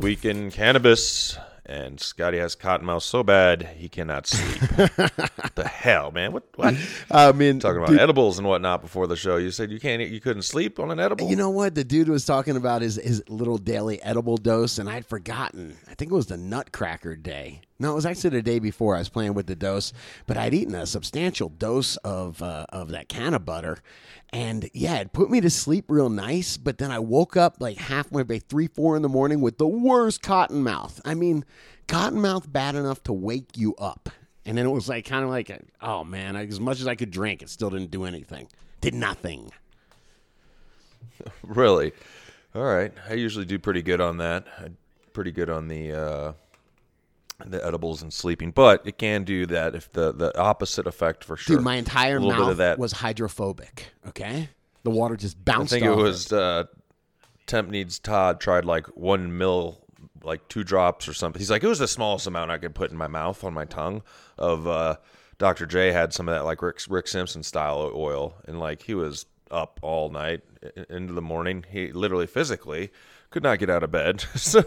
Week in cannabis, and Scotty has cottonmouth so bad he cannot sleep. the hell, man? What? what? I mean, Talking about dude, edibles and whatnot before the show. You said you can't, you couldn't sleep on an edible. you know what? The dude was talking about his, his little daily edible dose, and I'd forgotten. I think it was the Nutcracker day. No, it was actually the day before. I was playing with the dose, but I'd eaten a substantial dose of uh, of that cannabutter, and yeah, it put me to sleep real nice. But then I woke up like halfway by three, four in the morning with the worst cotton mouth. I mean, cotton mouth bad enough to wake you up. And then it was like kind of like, oh man, as much as I could drink, it still didn't do anything. Did nothing. Really? All right. I usually do pretty good on that. Pretty good on the uh, the edibles and sleeping, but it can do that if the the opposite effect for sure. Dude, my entire a little mouth bit of that. was hydrophobic. Okay, the water just bounced. I bounced. think it off was uh, Temp needs Todd tried like one mil, like two drops or something. He's like, it was the smallest amount I could put in my mouth on my tongue. Of uh, Dr. J had some of that like Rick Rick Simpson style oil, and like he was up all night i- into the morning. He literally physically could not get out of bed. so,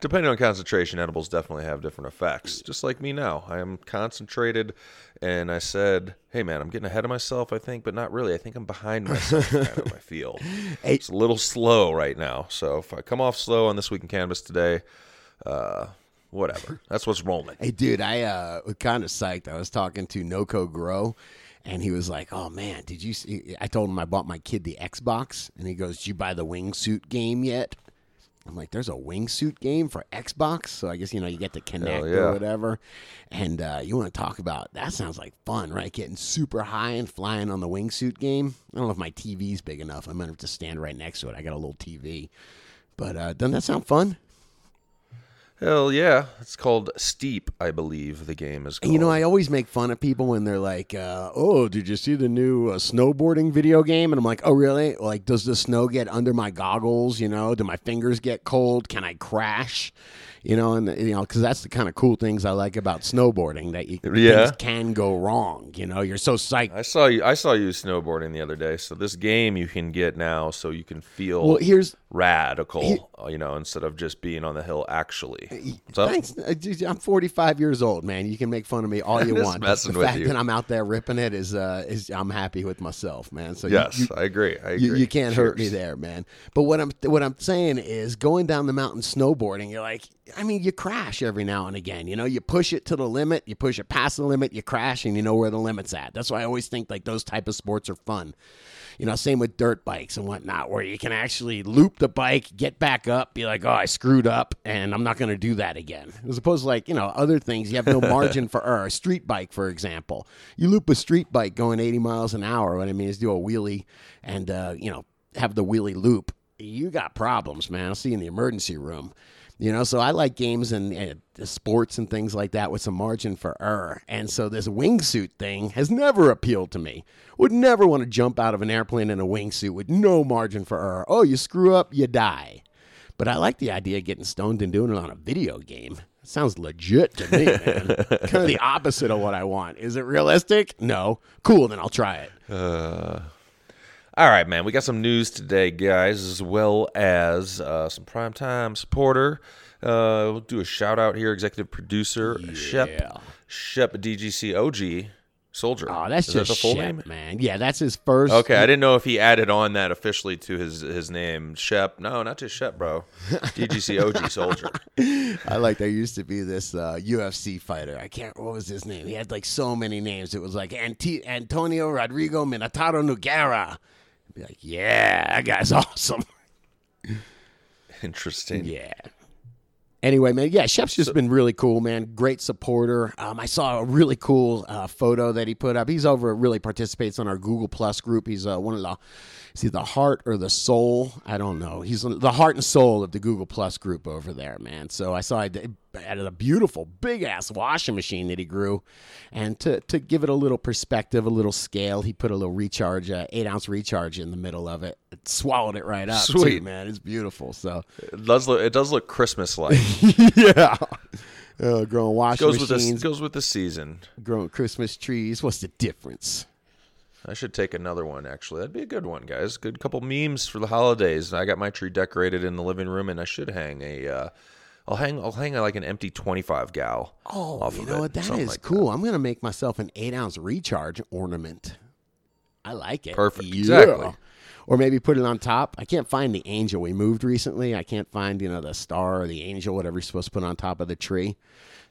depending on concentration, edibles definitely have different effects. Just like me now, I am concentrated, and I said, "Hey man, I'm getting ahead of myself. I think, but not really. I think I'm behind myself. kind of, I feel it's a little slow right now. So if I come off slow on this week in cannabis today, uh, whatever. That's what's rolling. Hey, dude, I uh, was kind of psyched. I was talking to Noco Grow, and he was like, "Oh man, did you?" see I told him I bought my kid the Xbox, and he goes, "Did you buy the wingsuit game yet?" I'm like, "There's a wingsuit game for Xbox, so I guess you know you get to connect yeah. or whatever." And uh, you want to talk about that? Sounds like fun, right? Getting super high and flying on the wingsuit game. I don't know if my TV's big enough. I might have to stand right next to it. I got a little TV, but uh, doesn't that sound fun? Hell yeah! It's called Steep, I believe. The game is. Called. You know, I always make fun of people when they're like, uh, "Oh, did you see the new uh, snowboarding video game?" And I'm like, "Oh, really? Like, does the snow get under my goggles? You know, do my fingers get cold? Can I crash? You know, and you know, because that's the kind of cool things I like about snowboarding that you Yeah. things can go wrong. You know, you're so psyched. I saw you. I saw you snowboarding the other day. So this game you can get now, so you can feel Well, here's radical. Here- uh, you know, instead of just being on the hill. Actually, What's? Thanks. Uh, I'm 45 years old, man. You can make fun of me all you want. messing the fact you. that I'm out there ripping it is, uh, is I'm happy with myself, man. So Yes, you, I agree. I agree. you, you can't hurt me there, man. But what I'm what I'm saying is going down the mountain snowboarding, you're like, I mean, you crash every now and again. You know, you push it to the limit, you push it past the limit, you crash, and you know where the limit's at. That's why I always think like those type of sports are fun. You know, same with dirt bikes and whatnot, where you can actually loop the bike, get back up, be like, oh, I screwed up, and I'm not going to do that again. As opposed to like, you know, other things, you have no margin for error. A street bike, for example, you loop a street bike going 80 miles an hour. What I mean is do a wheelie and, uh, you know, have the wheelie loop. You got problems, man. I'll see you in the emergency room. You know, so I like games and, and sports and things like that with some margin for error. And so this wingsuit thing has never appealed to me. Would never want to jump out of an airplane in a wingsuit with no margin for error. Oh, you screw up, you die. But I like the idea of getting stoned and doing it on a video game. Sounds legit to me, man. kind of the opposite of what I want. Is it realistic? No. Cool, then I'll try it. Uh, All right, man. We got some news today, guys, as well as uh, some primetime supporter. Uh, we'll do a shout out here, executive producer Shep, Shep DGC OG. Soldier. Oh, that's Is just that the full Shep, name? man. Yeah, that's his first. Okay, I didn't know if he added on that officially to his his name. Shep. No, not just Shep, bro. DGC OG Soldier. I like there used to be this uh, UFC fighter. I can't. What was his name? He had like so many names. It was like Anti- Antonio Rodrigo Minotauro Nogueira. Be like, yeah, that guy's awesome. Interesting. Yeah. Anyway, man, yeah, Shep's just been really cool, man. Great supporter. Um, I saw a really cool uh, photo that he put up. He's over, really participates on our Google Plus group. He's uh, one of the, is he the heart or the soul? I don't know. He's the heart and soul of the Google Plus group over there, man. So I saw out of a beautiful, big ass washing machine that he grew, and to to give it a little perspective, a little scale, he put a little recharge, uh, eight ounce recharge in the middle of it. It swallowed it right up. too, Sweet. man. It's beautiful. So. It does look it does look Christmas like. yeah. Uh, growing washing goes with this machines, goes with the season. growing Christmas trees. What's the difference? I should take another one actually. That'd be a good one, guys. Good couple memes for the holidays. I got my tree decorated in the living room, and I should hang a. Uh, I'll hang. I'll hang like an empty twenty-five gal. Oh, off you of know it, what? That is like cool. I'm gonna make myself an eight ounce recharge ornament. I like it. Perfect. Yeah. Exactly. Or maybe put it on top. I can't find the angel. We moved recently. I can't find you know the star or the angel, whatever you're supposed to put on top of the tree.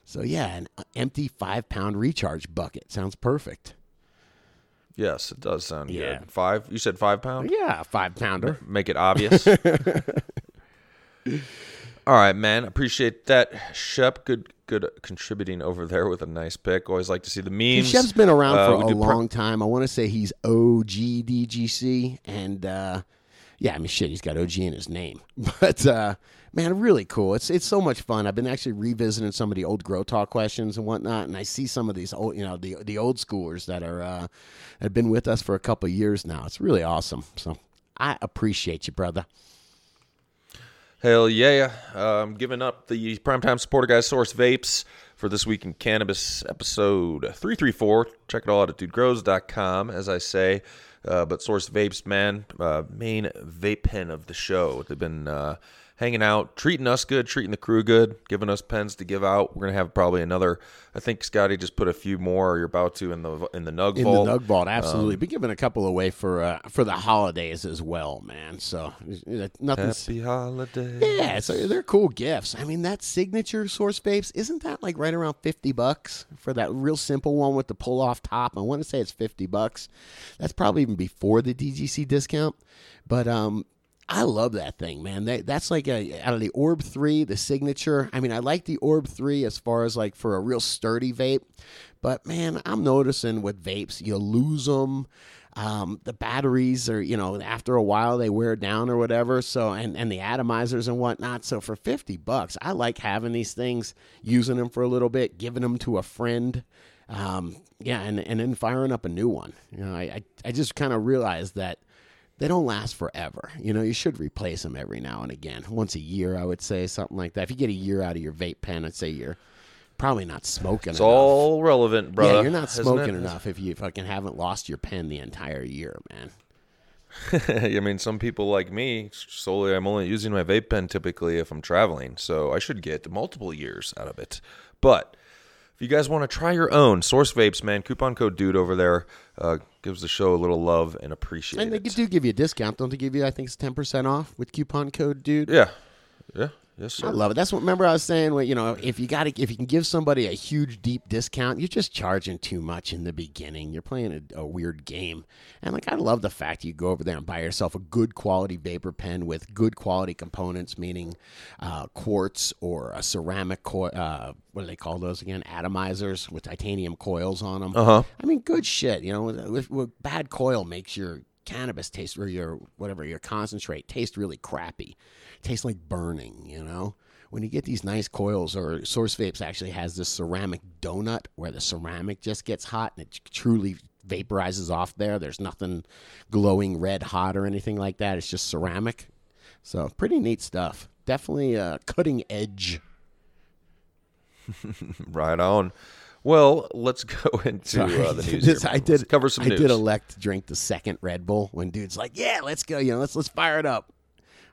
So yeah, an empty five pound recharge bucket sounds perfect. Yes, it does sound Yeah. good. Five. You said five pound. Yeah, five pounder. Make it obvious. All right, man. Appreciate that, Shep. Good, good contributing over there with a nice pick. Always like to see the memes. Shep's been around Uh, for a do long time. I want to say he's OG DGC, and uh, yeah, I mean, shit, he's got OG in his name. But uh, man, really cool. It's it's so much fun. I've been actually revisiting some of the old Grow Talk questions and whatnot, and I see some of these old, you know, the the old schoolers that are uh, have been with us for a couple years now. It's really awesome. So I appreciate you, brother. Hell yeah. I'm giving up the Primetime Supporter Guys Source Vapes for this week in cannabis episode 334. Check it all out at dudegrows.com, as I say. Uh, but Source Vapes, man, uh, main vape pen of the show. They've been uh, hanging out, treating us good, treating the crew good, giving us pens to give out. We're going to have probably another, I think Scotty just put a few more, or you're about to, in the in the Nug In Vault. the Nug Vault, absolutely. Be giving a couple away for uh, for the holidays as well, man. So nothing's Happy holidays. Yeah, so they're cool gifts. I mean, that signature source vapes isn't that like right around fifty bucks for that real simple one with the pull off top? I want to say it's fifty bucks. That's probably even before the DGC discount, but um. I love that thing, man. That, that's like a, out of the Orb 3, the signature. I mean, I like the Orb 3 as far as like for a real sturdy vape, but man, I'm noticing with vapes, you lose them. Um, the batteries are, you know, after a while they wear down or whatever. So, and, and the atomizers and whatnot. So, for 50 bucks, I like having these things, using them for a little bit, giving them to a friend. Um, yeah, and, and then firing up a new one. You know, I, I, I just kind of realized that they don't last forever. You know, you should replace them every now and again. Once a year, I would say, something like that. If you get a year out of your vape pen, I'd say you're probably not smoking It's enough. all relevant, brother. Yeah, you're not smoking enough if you fucking haven't lost your pen the entire year, man. I mean, some people like me, solely, I'm only using my vape pen typically if I'm traveling, so I should get multiple years out of it. But if you guys want to try your own Source Vapes, man, coupon code DUDE over there uh, gives the show a little love and appreciation. And they do give you a discount. Don't they give you, I think it's 10% off with coupon code, dude? Yeah, yeah, yes, sir. I love it. That's what. Remember, I was saying, well, you know, if you got to, if you can give somebody a huge deep discount, you're just charging too much in the beginning. You're playing a, a weird game, and like I love the fact you go over there and buy yourself a good quality vapor pen with good quality components, meaning uh, quartz or a ceramic coil. Uh, what do they call those again? Atomizers with titanium coils on them. Uh huh. I mean, good shit. You know, with, with bad coil makes your cannabis taste or your whatever your concentrate taste really crappy. Tastes like burning. You know, when you get these nice coils or Source Vapes actually has this ceramic donut where the ceramic just gets hot and it truly vaporizes off there. There's nothing glowing red hot or anything like that. It's just ceramic. So pretty neat stuff. Definitely uh, cutting edge. Right on. Well, let's go into uh, the news. This-. I Let's did cover some I news. did elect to drink the second Red Bull when dude's like, "Yeah, let's go. You know, let's let's fire it up."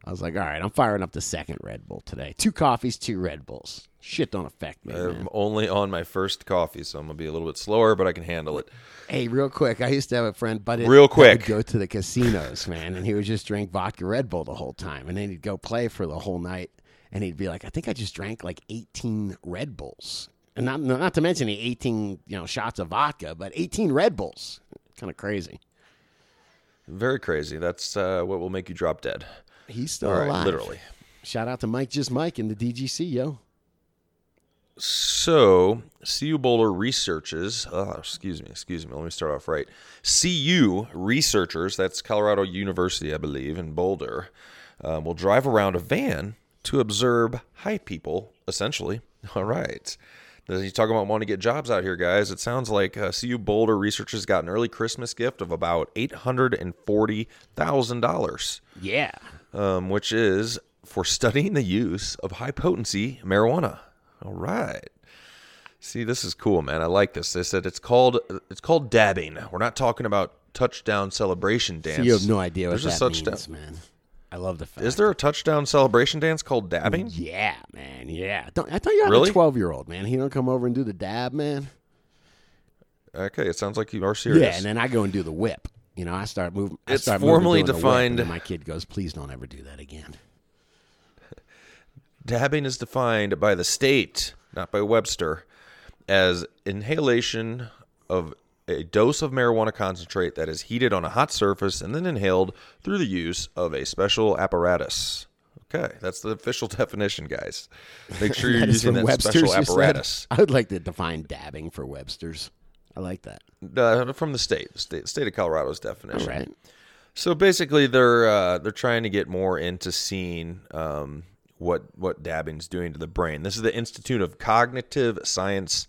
I was like, "All right, I'm firing up the second Red Bull today. Two coffees, two Red Bulls." Shit don't affect me. I'm only on my first coffee, so I'm gonna be a little bit slower, but I can handle it. Hey, real quick, I used to have a friend, but Real quick. would go to the casinos, man, and he would just drink vodka Red Bull the whole time, and then he'd go play for the whole night, and he'd be like, "I think I just drank like 18 Red Bulls." And not not to mention the 18 you know shots of vodka, but 18 Red Bulls. Kind of crazy. Very crazy. That's uh, what will make you drop dead. He's still All right, alive. literally. Shout out to Mike, just Mike, in the DGC, yo. So, CU Boulder researches, uh, excuse me, excuse me, let me start off right. CU researchers, that's Colorado University, I believe, in Boulder, um, will drive around a van to observe high people, essentially. All right. Now, You talking about wanting to get jobs out here, guys. It sounds like uh, CU Boulder researchers got an early Christmas gift of about $840,000 Yeah. Um, which is for studying the use of high potency marijuana. All right. See, this is cool, man. I like this. They said it's called it's called dabbing. We're not talking about touchdown celebration dance. So you have no idea what There's a that touchdown- means, man. I love the fact. Is there a touchdown celebration dance called dabbing? Yeah, man. Yeah. Don't, I thought you had Really? a 12 year old, man. He don't come over and do the dab, man. Okay, it sounds like you are serious. Yeah, and then I go and do the whip. You know, I start moving. I It's start formally the whip, and defined- my kid goes, "Please don't ever do that again." Dabbing is defined by the state, not by Webster, as inhalation of a dose of marijuana concentrate that is heated on a hot surface and then inhaled through the use of a special apparatus. Okay, that's the official definition, guys. Make sure you're That using that Webster's, special apparatus I would like to define dabbing for Webster's. I like that. uh, from the state, state, state of Colorado's definition. All right. So basically, they're uh, they're trying to get more into seeing um, what what dabbing's doing to the brain. This is the Institute of Cognitive Science.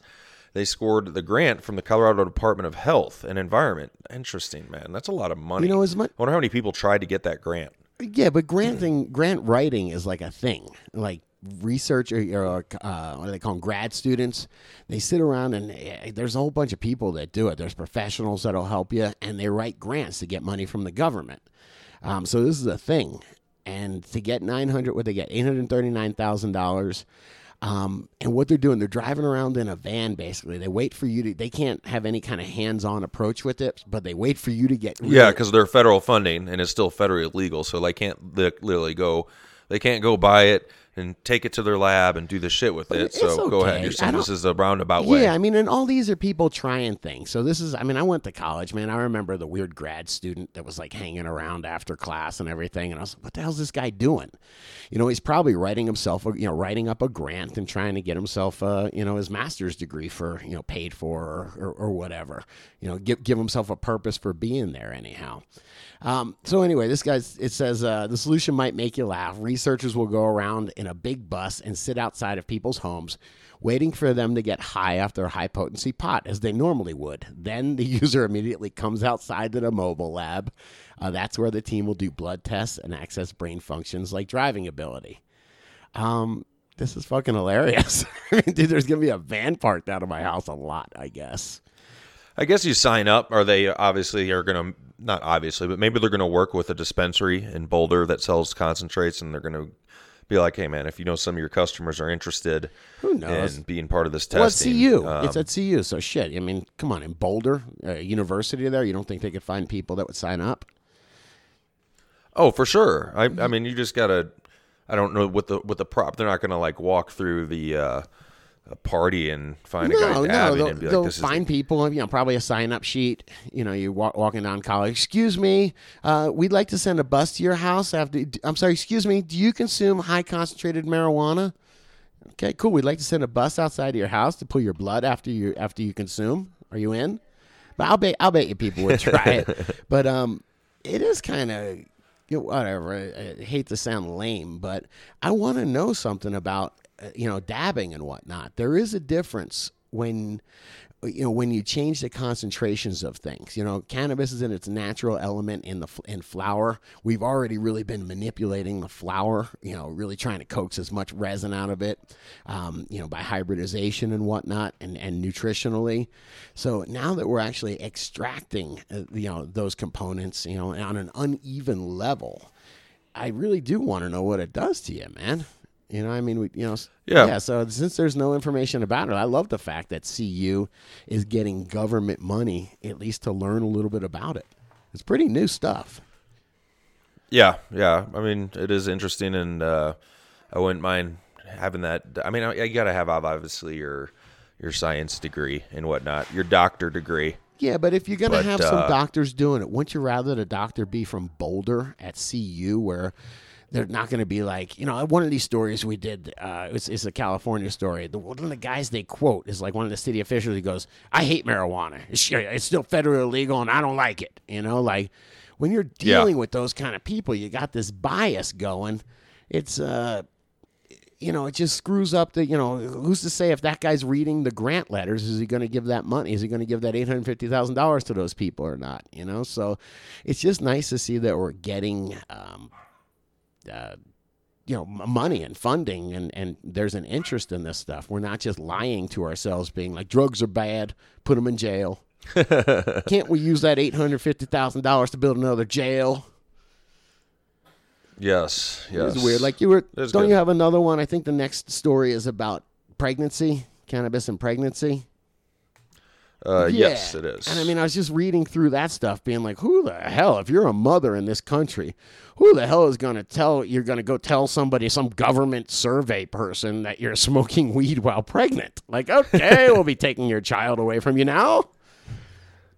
They scored the grant from the Colorado Department of Health and Environment. Interesting, man. That's a lot of money. You know, as much- I wonder how many people tried to get that grant. Yeah, but granting grant writing is like a thing. Like research or, or uh, what do they call them? Grad students. They sit around and eh, there's a whole bunch of people that do it. There's professionals that'll help you, and they write grants to get money from the government. Um, so this is a thing, and to get nine hundred, what they get eight hundred thirty nine thousand dollars. Um, and what they're doing, they're driving around in a van. Basically, they wait for you to. They can't have any kind of hands-on approach with it, but they wait for you to get. Yeah, because they're federal funding and it's still federally legal, so they can't literally go. They can't go buy it and take it to their lab and do the shit with it. it's So go ahead. okay. You're saying this is a roundabout way. Yeah, I mean, and all these are people trying things. So this is, I mean, I went to college, man. I remember the weird grad student that was like hanging around after class and everything, and I was like, "What the hell's this guy doing?" You know, he's probably writing himself, you know, writing up a grant and trying to get himself, uh, you know, his master's degree for, you know, paid for or, or, or whatever. You know, give give himself a purpose for being there anyhow. Um, so anyway, this guy's it says uh, the solution might make you laugh. Researchers will go around in a big bus and sit outside of people's homes, waiting for them to get high off their high potency pot as they normally would. Then the user immediately comes outside to the mobile lab. Uh, that's where the team will do blood tests and access brain functions like driving ability. Um, this is fucking hilarious. I mean, dude, there's gonna be a van parked out of my house a lot, I guess. I guess you sign up, or they obviously are to, not obviously, but maybe they're to work with a dispensary in Boulder that sells concentrates, and they're to be like, hey, man, if you know some of your customers are interested Who knows? in being part of this Well, it's. CU. um, it's at CU. So shit. I mean, come on. In Boulder, uh, university there, you don't think they could find people that would sign up? oh, for sure. I, I mean, you just got to, I don't know what the, what the prop, they're not going to like walk through the, uh, a party and find a No, guy no. dabbing They'll, and be like, this is find people. You know, probably a sign up sheet. You know, you walk, walking down college. Excuse me. Uh, we'd like to send a bus to your house. After, I'm sorry. Excuse me. Do you consume high concentrated marijuana? Okay, cool. We'd like to send a bus outside of your house to pull your blood after you after you consume. Are you in? But I'll bet I'll bet you people would try it. But um, it is kind of you know, whatever. I, I hate to sound lame, but I want to know something about you know dabbing and whatnot. There is a difference when you know when you change the concentrations of things. You know, cannabis is in its natural element in the in flower. We've already really been manipulating the flower. You know, really trying to coax as much resin out of it. Um, you know, by hybridization and whatnot, and and nutritionally. So now that we're actually extracting, uh, you know, those components, you know, on an uneven level. I really do want to know what it does to you, man. You know, I mean, we, you know, Yeah. yeah. So since there's no information about it, I love the fact that CU is getting government money at least to learn a little bit about it. It's pretty new stuff. Yeah, yeah. I mean, it is interesting, and uh, I wouldn't mind having that. I mean, you got to have obviously your your science degree and whatnot, your doctor degree. Yeah, but if you're going to have some uh, doctors doing it, wouldn't you rather the doctor be from Boulder at CU where they're not going to be like, you know, one of these stories we did, uh, it's, it's a California story. The, one of the guys they quote is like one of the city officials. He goes, I hate marijuana. It's, it's still federally illegal and I don't like it. You know, like when you're Yeah. dealing with those kind of people, you got this bias going. It's, uh, you know, it just screws up the, you know, who's to say if that guy's reading the grant letters, is he going to give that money? Is he going to give that $850,000 to those people or not? You know, so it's just nice to see that we're getting, um, uh, you know, money and funding and, and there's an interest in this stuff. We're not just lying to ourselves being like drugs are bad, put them in jail. Can't we use that $850,000 to build another jail? Yes, yes. It's weird. Like you were, don't good. you have another one? I think the next story is about pregnancy, cannabis and pregnancy. Uh, Yeah. yes, it is. And I mean, I was just reading through that stuff, being like, who the hell, if you're a mother in this country, who the hell is going to tell, you're going to go tell somebody, some government survey person, that you're smoking weed while pregnant? Like, okay, we'll be taking your child away from you now.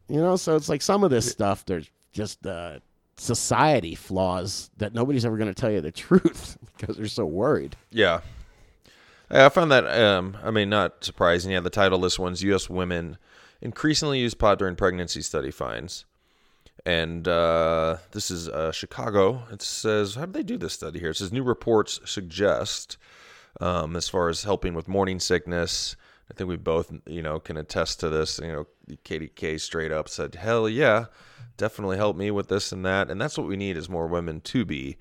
You know, so it's like some of this stuff, there's just uh, society flaws that nobody's ever going to tell you the truth because they're so worried. Yeah. Yeah, I found that, um, I mean, not surprising. Yeah, the title of this one's U.S. Women Increasingly Use Pot During Pregnancy Study Finds. And uh, this is uh, Chicago. It says, how did they do this study here? It says new reports suggest, um, as far as helping with morning sickness, I think we both, you know, can attest to this. You know, KDK straight up said, hell yeah, definitely help me with this and that. And that's what we need is more women to be.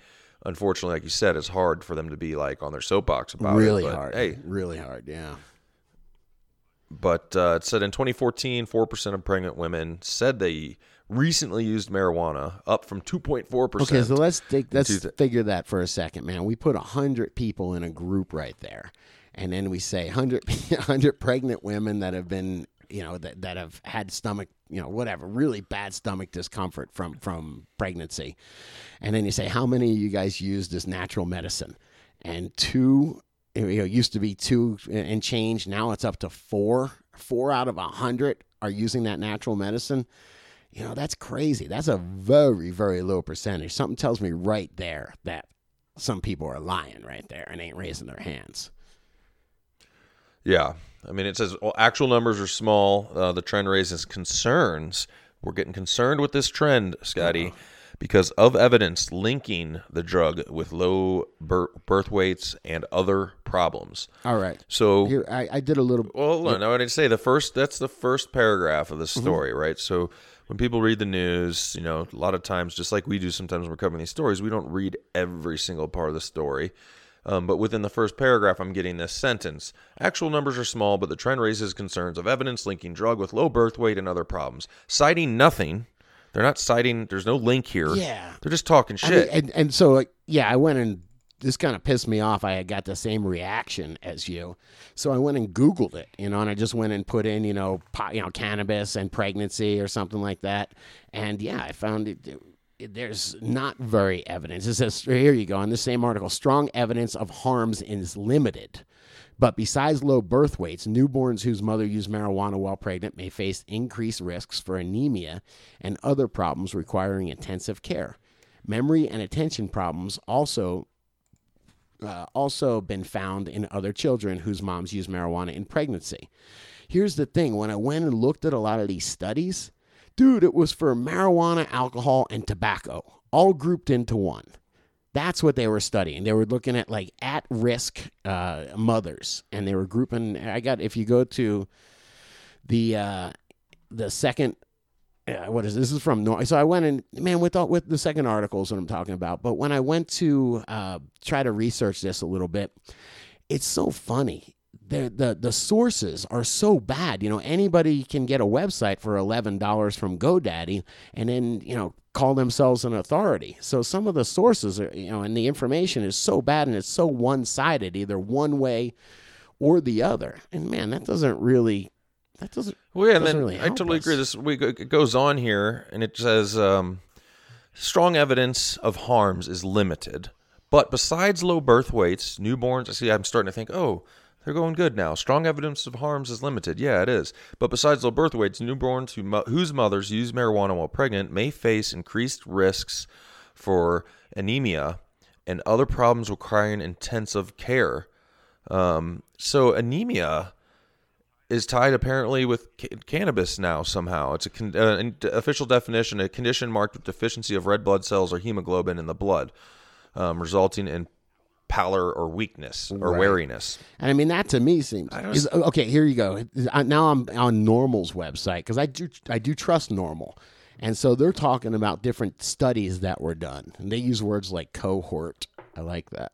Unfortunately, like you said, it's hard for them to be like on their soapbox about really it. but, hard. Hey, really hard. Yeah. But uh, it said in 2014, 4% of pregnant women said they recently used marijuana, up from 2.4%. Okay, so let's take let's thi- figure that for a second, man. We put hundred people in a group right there, and then we say 100, 100 pregnant women that have been, you know, that, that have had stomach, you know, whatever, really bad stomach discomfort from from pregnancy, and then you say how many of you guys used this natural medicine, and two, you know, it used to be two and change, now it's up to four. Four out of a hundred are using that natural medicine. You know, that's crazy. That's a very, very low percentage. Something tells me right there that some people are lying right there and ain't raising their hands. Yeah. I mean, it says well, actual numbers are small. Uh, the trend raises concerns. We're getting concerned with this trend, Scotty, because of evidence linking the drug with low birth weights and other problems. All right. So, Here, I, I did a little. well, no, I would say the first. That's the first paragraph of the Mm-hmm. story, right? So when people read the news, you know, a lot of times, just like we do sometimes when we're covering these stories, we don't read every single part of the story. Um, but within the first paragraph, I'm getting this sentence. Actual numbers are small, but the trend raises concerns of evidence linking drug with low birth weight and other problems. Citing nothing. They're not citing, there's no link here. Yeah. They're just talking I mean, shit. and, and so, like, yeah, I went and this kind of pissed me off. I got the same reaction as you. So I went and Googled it, you know, and I just went and put in, you know, pot, you know, cannabis and pregnancy or something like that. And yeah, I found it. it- there's not very evidence. It says here you go in the same article. Strong evidence of harms is limited. But besides low birth weights, newborns whose mother used marijuana while pregnant may face increased risks for anemia and other problems requiring intensive care. Memory and attention problems also uh, also been found in other children whose moms used marijuana in pregnancy. Here's the thing: when I went and looked at a lot of these studies, dude, it was for marijuana, alcohol, and tobacco, all grouped into one. That's what they were studying. They were looking at like at risk uh, mothers, and they were grouping. I got if you go to the uh, the second. Uh, what is this? this is from Nor- so I went and man with all, with the second article is what I'm talking about. But when I went to uh, try to research this a little bit, it's so funny. The, the the sources are so bad. You know, anybody can get a website for eleven dollars from GoDaddy, and then you know call themselves an authority. So some of the sources are, you know, and the information is so bad and it's so one sided, either one way or the other. And man, that doesn't really, that doesn't. Well, yeah, and doesn't then really I totally us. agree. This we it goes on here, and it says um, strong evidence of harms is limited, but besides low birth weights, newborns. I see, I'm starting to think, oh, they're going good now. Strong evidence of harms is limited. Yeah, it is. But besides low birth weights, newborns who whose mothers use marijuana while pregnant may face increased risks for anemia and other problems requiring intensive care. Um, so anemia is tied apparently with ca- cannabis now somehow. It's a con- uh, an official definition: a condition marked with deficiency of red blood cells or hemoglobin in the blood, um, resulting in pallor or weakness or Right. wariness. And I mean, that to me seems is, okay. Here you go. Now I'm on NORML's website because I do I do trust Normal, and so they're talking about different studies that were done, and they use words like cohort. I like that.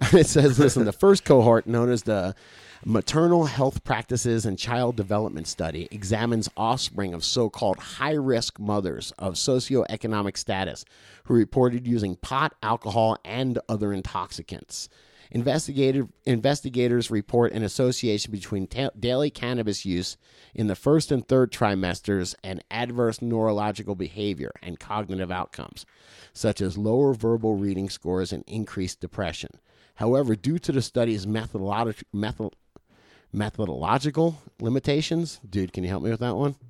It says, listen, the first cohort, known as the Maternal Health Practices and Child Development Study, examines offspring of so called high risk mothers of socioeconomic status who reported using pot, alcohol, and other intoxicants. Investigative, investigators report an association between ta- daily cannabis use in the first and third trimesters and adverse neurological behavior and cognitive outcomes, such as lower verbal reading scores and increased depression. However, due to the study's methodologic, method, methodological limitations, dude, can you help me with that one?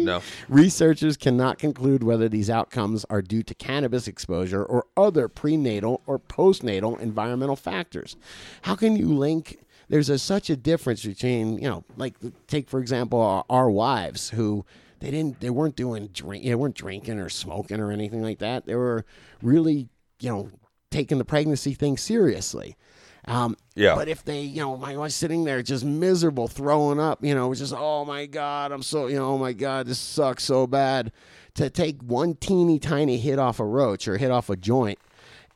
No. Researchers cannot conclude whether these outcomes are due to cannabis exposure or other prenatal or postnatal environmental factors. How can you link? There's a, such a difference between, you know, like take for example our, our wives who they didn't, they weren't doing drink, they weren't drinking or smoking or anything like that. They were really, you know, taking the pregnancy thing seriously. Um, Yeah. But if they, you know, my wife's sitting there just miserable, throwing up, you know, it was just, oh my God, I'm so, you know, oh my God, this sucks so bad. To take one teeny tiny hit off a roach or hit off a joint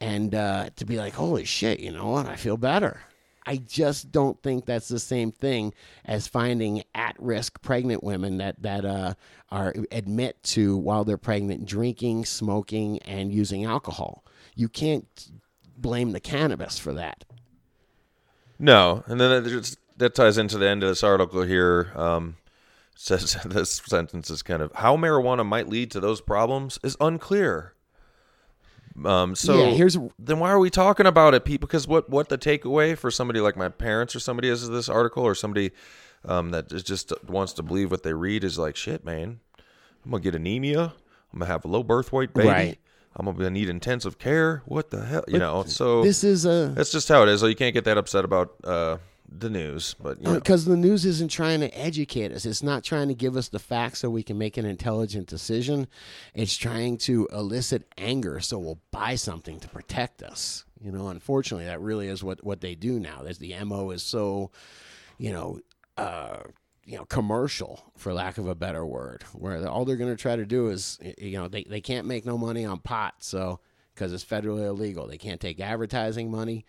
and uh, to be like, holy shit, you know what? I feel better. I just don't think that's the same thing as finding at-risk pregnant women that that uh, are admit to while they're pregnant drinking, smoking, and using alcohol. You can't blame the cannabis for that. No, and then that, that ties into the end of this article here. Um, says this sentence is kind of how marijuana might lead to those problems is unclear. Um, so Yeah, here's- then why are we talking about it, people? Because what what the takeaway for somebody like my parents or somebody is of this article or somebody um, that is just wants to believe what they read is like shit, man. I'm gonna get anemia. I'm gonna have a low birth weight baby. Right. I'm gonna need intensive care. What the hell, you know? So This is a that's just how it is. So you can't get that upset about uh, the news, but you because the news isn't trying to educate us. It's not trying to give us the facts so we can make an intelligent decision. It's trying to elicit anger so we'll buy something to protect us. You know, unfortunately, that really is what what they do now. There's the mo is so, you know, uh, you know, commercial for lack of a better word, where all they're going to try to do is, you know, they they can't make no money on pot, so because it's federally illegal, they can't take advertising money.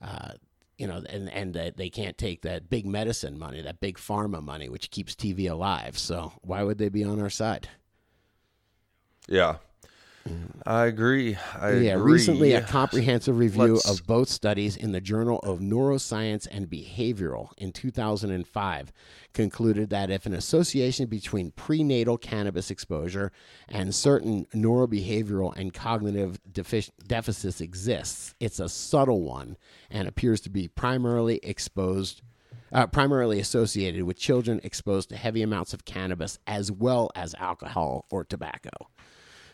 Uh, you know, and and they can't take that big medicine money, that big pharma money, which keeps TV alive. So why would they be on our side? Yeah. I agree. I yeah, agree. recently a comprehensive review Let's- of both studies in the Journal of Neuroscience and Behavioral in 2005 concluded that if an association between prenatal cannabis exposure and certain neurobehavioral and cognitive defic- deficits exists, it's a subtle one and appears to be primarily exposed uh, primarily associated with children exposed to heavy amounts of cannabis as well as alcohol or tobacco.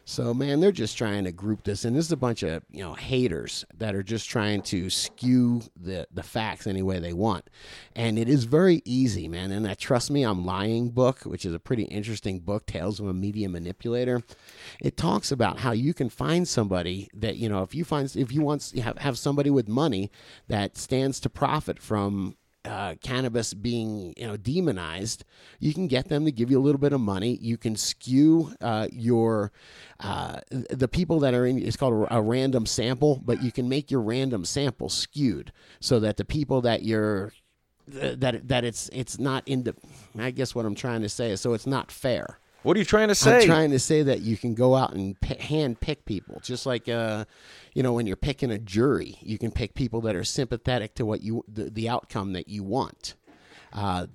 So man, they're just trying to group this, and this is a bunch of you know haters that are just trying to skew the the facts any way they want, and it is very easy, man. And that trust me, I'm lying book, which is a pretty interesting book, Tales of a Media Manipulator. It talks about how you can find somebody that you know if you find if you want have have somebody with money that stands to profit from uh, cannabis being you know demonized, you can get them to give you a little bit of money. You can skew uh, your uh, the people that are in. It's called a, a random sample, but you can make your random sample skewed so that the people that you're that that it's it's not in the. I guess what I'm trying to say is so it's not fair. What are you trying to say? I'm trying to say that you can go out and p- hand pick people, just like uh, you know, when you're picking a jury, you can pick people that are sympathetic to what you the, the outcome that you want. Uh,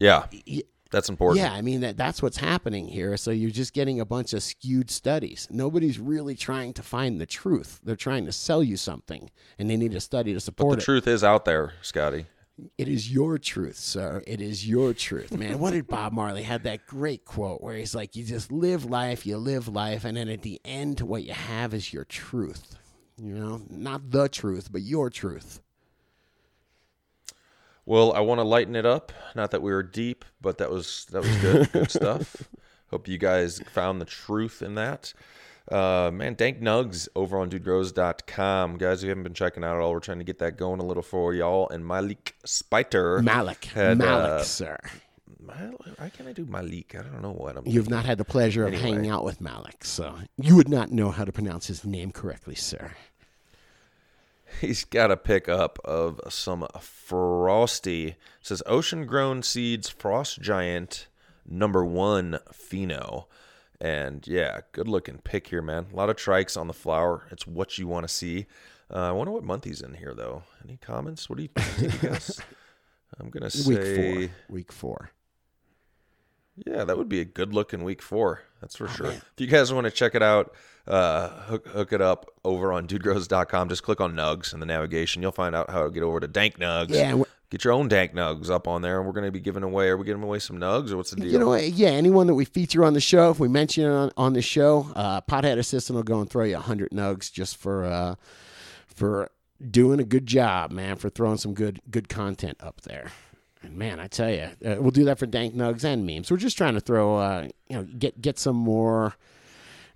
yeah, y- that's important. yeah, I mean that that's what's happening here. So you're just getting a bunch of skewed studies. Nobody's really trying to find the truth. They're trying to sell you something, and they need a study to support it. The truth is out there, Scotty. It is your truth, sir. It is your truth, man. What did Bob Marley had that great quote where he's like, "You just live life, you live life, and then at the end, what you have is your truth. You know, not the truth, but your truth." Well, I want to lighten it up. Not that we were deep, but that was that was good, good stuff. Hope you guys found the truth in that. Uh, man, Dank Nugs over on dudegrows.com. Guys, if you haven't been checking out at all, we're trying to get that going a little for y'all. And Malik Spiter. Malik, had, Malik, uh, sir. Why can't I do Malik? I don't know what I'm. You've not had the pleasure of Anyway. hanging out with Malik, so you would not know how to pronounce his name correctly, sir. He's got a pickup of some frosty. It says ocean grown seeds frost giant number one pheno. And yeah, good looking pick here, man. A lot of trichs on the flower. It's what you want to see. Uh, I wonder what month he's in here, though. Any comments? What do you think, guess? I'm gonna say, Week four. Week four. yeah, that would be a good looking week four. That's for sure. Oh, man. If you guys want to check it out, uh, hook, hook it up over on dudegrows.com. Just click on Nugs in the navigation. You'll find out how to get over to Dank Nugs. Yeah, Get your own Dank Nugs up on there, and we're going to be giving away. Are we giving away some Nugs, or what's the deal? You know? Yeah, anyone that we feature on the show, if we mention it on, on the show, uh, Pothead Assistant will go and throw you a hundred nugs just for uh, for doing a good job, man, for throwing some good good content up there. And man, I tell you, uh, we'll do that for dank nugs and memes. We're just trying to throw, uh, you know, get get some more,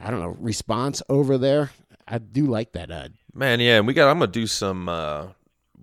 I don't know, response over there. I do like that. Uh, Man, yeah, and we got. I'm gonna do some uh,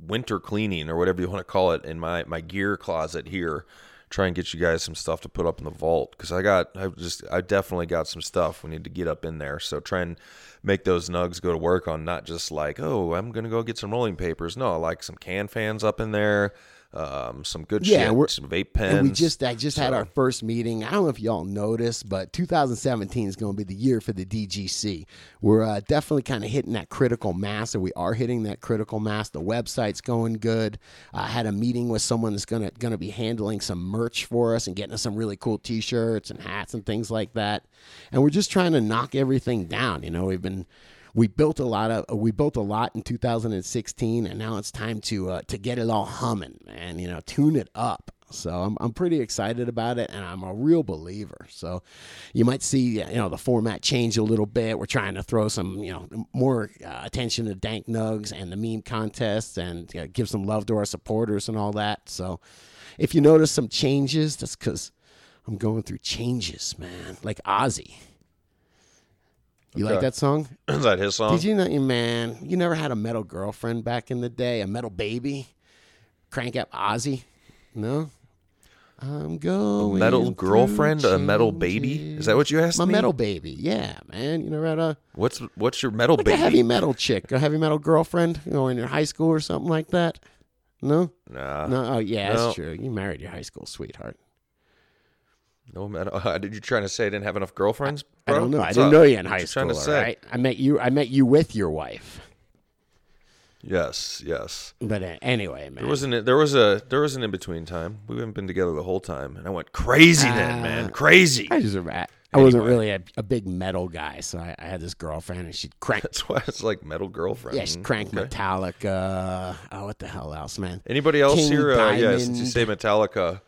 winter cleaning or whatever you want to call it in my my gear closet here. Try and get you guys some stuff to put up in the vault because I got. I just. I definitely got some stuff we need to get up in there. So try and make those nugs go to work on not just like oh I'm gonna go get some rolling papers. No, I like some can fans up in there. Um, some good Yeah, shit. we're- Some vape pens. And we just I just had our first meeting. I don't know if y'all noticed, but 2017 is going to be the year for the DGC. We're uh, definitely kind of hitting that critical mass, or we are hitting that critical mass. The website's going good. I had a meeting with someone that's gonna gonna be handling some merch for us and getting us some really cool T-shirts and hats and things like that. And we're just trying to knock everything down. You know, we've been we built a lot of we built a lot in 2016 and now it's time to uh, to get it all humming and you know tune it up. So I'm, I'm pretty excited about it and i'm a real believer. So you might see you know the format change a little bit. We're trying to throw some you know more uh, attention to dank nugs and the meme contests and you know, give some love to our supporters and all that. So if you notice some changes that's because i'm going through changes man like ozzy you like that song Is that his song? did you know, you man? You never had a metal girlfriend back in the day, a metal baby? Crank up Ozzy? No. I'm going. metal through girlfriend, a metal baby? Is that what you asked My me? metal baby, yeah, man. You never had a What's what's your metal like baby? a heavy metal chick, a heavy metal girlfriend, you know, in your high school or something like that? No, Nah, no. Oh, yeah, no. that's true. You married your high school sweetheart. No metal. Uh, did you trying to say I didn't have enough girlfriends? I don't know. I didn't up? know you in high school. Trying to say? right? I met you. I met you with your wife. Yes, yes. But uh, anyway, man. There wasn't. There was a. There was an in between time. We haven't been together the whole time, and I went crazy then, man, crazy. I just I wasn't really a, a big metal guy, so I, I had this girlfriend, and she'd crank. That's why it's like metal girlfriend. Yeah, she'd crank Okay. Metallica. Oh, what the hell else, man? Anybody else King here? Uh, yeah, since you say Metallica,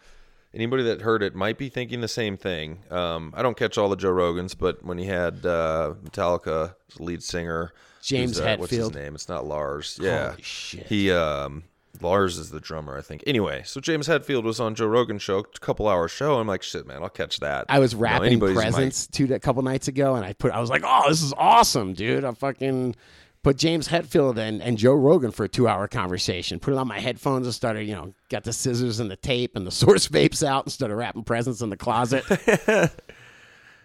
anybody that heard it might be thinking the same thing. Um, I don't catch all the Joe Rogans, but when he had uh, Metallica lead singer James uh, What's his name? It's not Lars. Yeah, Holy shit. He um, Lars is the drummer, I think. Anyway, so James Hetfield was on Joe Rogan's show, a couple hour show. I'm like, shit, man, I'll catch that. I was You know, wrapping anybody's mic- presents two a couple nights ago, and I put I was like, "Oh, this is awesome, dude!" I'm fucking put James Hetfield and, and Joe Rogan for a two hour conversation. Put it on my headphones and started, you know, got the scissors and the tape and the source vapes out and started wrapping presents in the closet.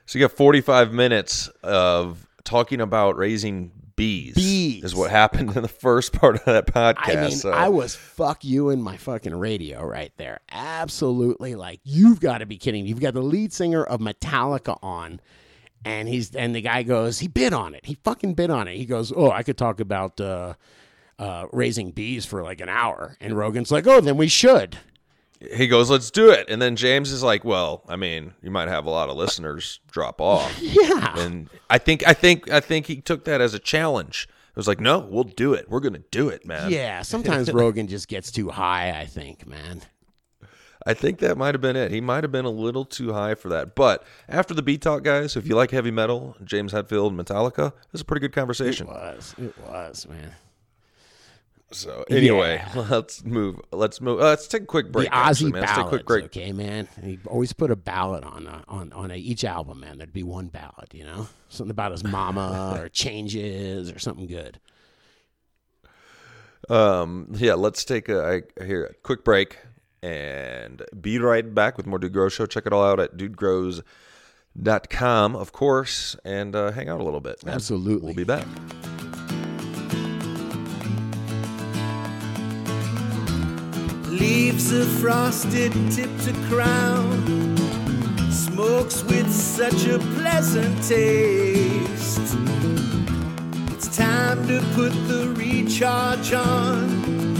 So you got 45 minutes of talking about raising bees. bees. Is what happened in the first part of that podcast. I mean, so. I was fuck you in my fucking radio right there. Absolutely, like you've got to be kidding. me. You've got the lead singer of Metallica on, and he's and the guy goes, he bid on it. He fucking bid on it. He goes, oh, I could talk about uh, uh, raising bees for like an hour, and Rogan's like, oh, then we should. he goes, "Let's do it," and then James is like, "Well, I mean, you might have a lot of listeners drop off." Yeah, and I think, I think, I think he took that as a challenge. It was like, "No, we'll do it. We're gonna do it, man." yeah. Sometimes Rogan just gets too high. I think, man. I think that might have been it. He might have been a little too high for that. But after the beat talk, guys, if you like heavy metal, James Hetfield, Metallica, it was a pretty good conversation. It was. It was, man. So anyway, let's move. Let's move. Uh, let's take a quick break. the actually, Ozzy man. Let's take a quick break. okay, man. He always put a ballad on a, on on a, each album, man. There'd be one ballad, you know, something about his mama or changes or something good. Um, yeah, let's take a I, here a quick break and be right back with more Dude Grow Show. Check it all out at dudegrows.com, of course, and uh, hang out a little bit. man. Absolutely. We'll be back. Leaves a frosted tip to crown. Smokes with such a pleasant taste. It's time to put the recharge on.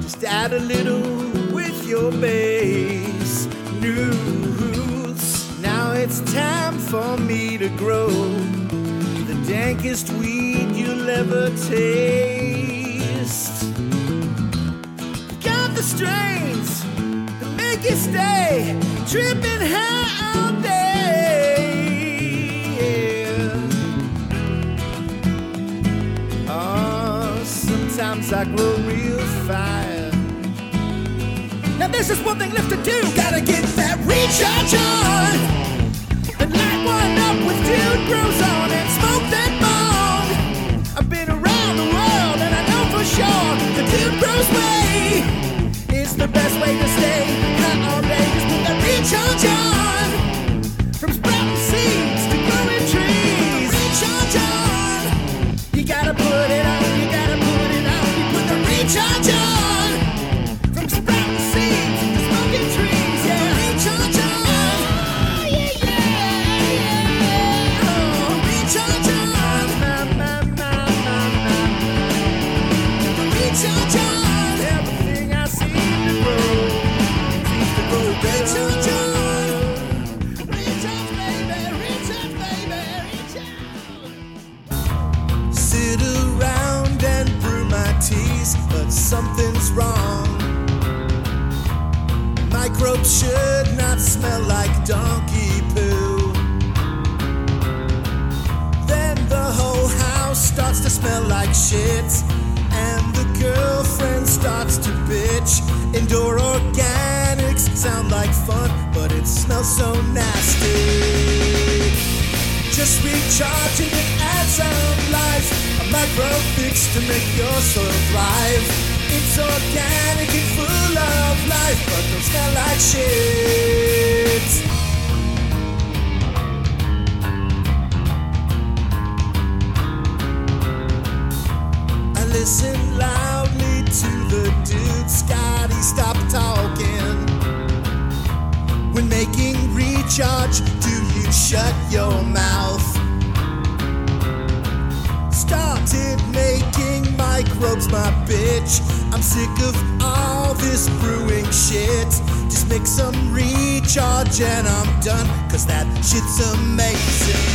Just add a little your bass. News. Now it's time for me to grow the dankest weed you'll ever taste got the strains that make you stay tripping high all day. Oh, sometimes I grow real fire. Now there's just one thing left to do. Gotta get that recharge on. And light one up with dude grows on and smoke that bong. I've been around the world and I know for sure the dude grows way is the best way to stay smell like donkey poo. Then the whole house starts to smell like shit. And the girlfriend starts to bitch. Indoor organics sound like fun, but it smells so nasty. Just recharging and add some life. A micro fix to make your soil thrive. It's organic and full of life, but don't smell like shit. I listen loudly to the dude Scotty stop talking. When making recharge, do you shut your mouth? Started making microbes, my bitch. I'm sick of all this brewing shit. Just make some recharge and I'm done, cause that shit's amazing.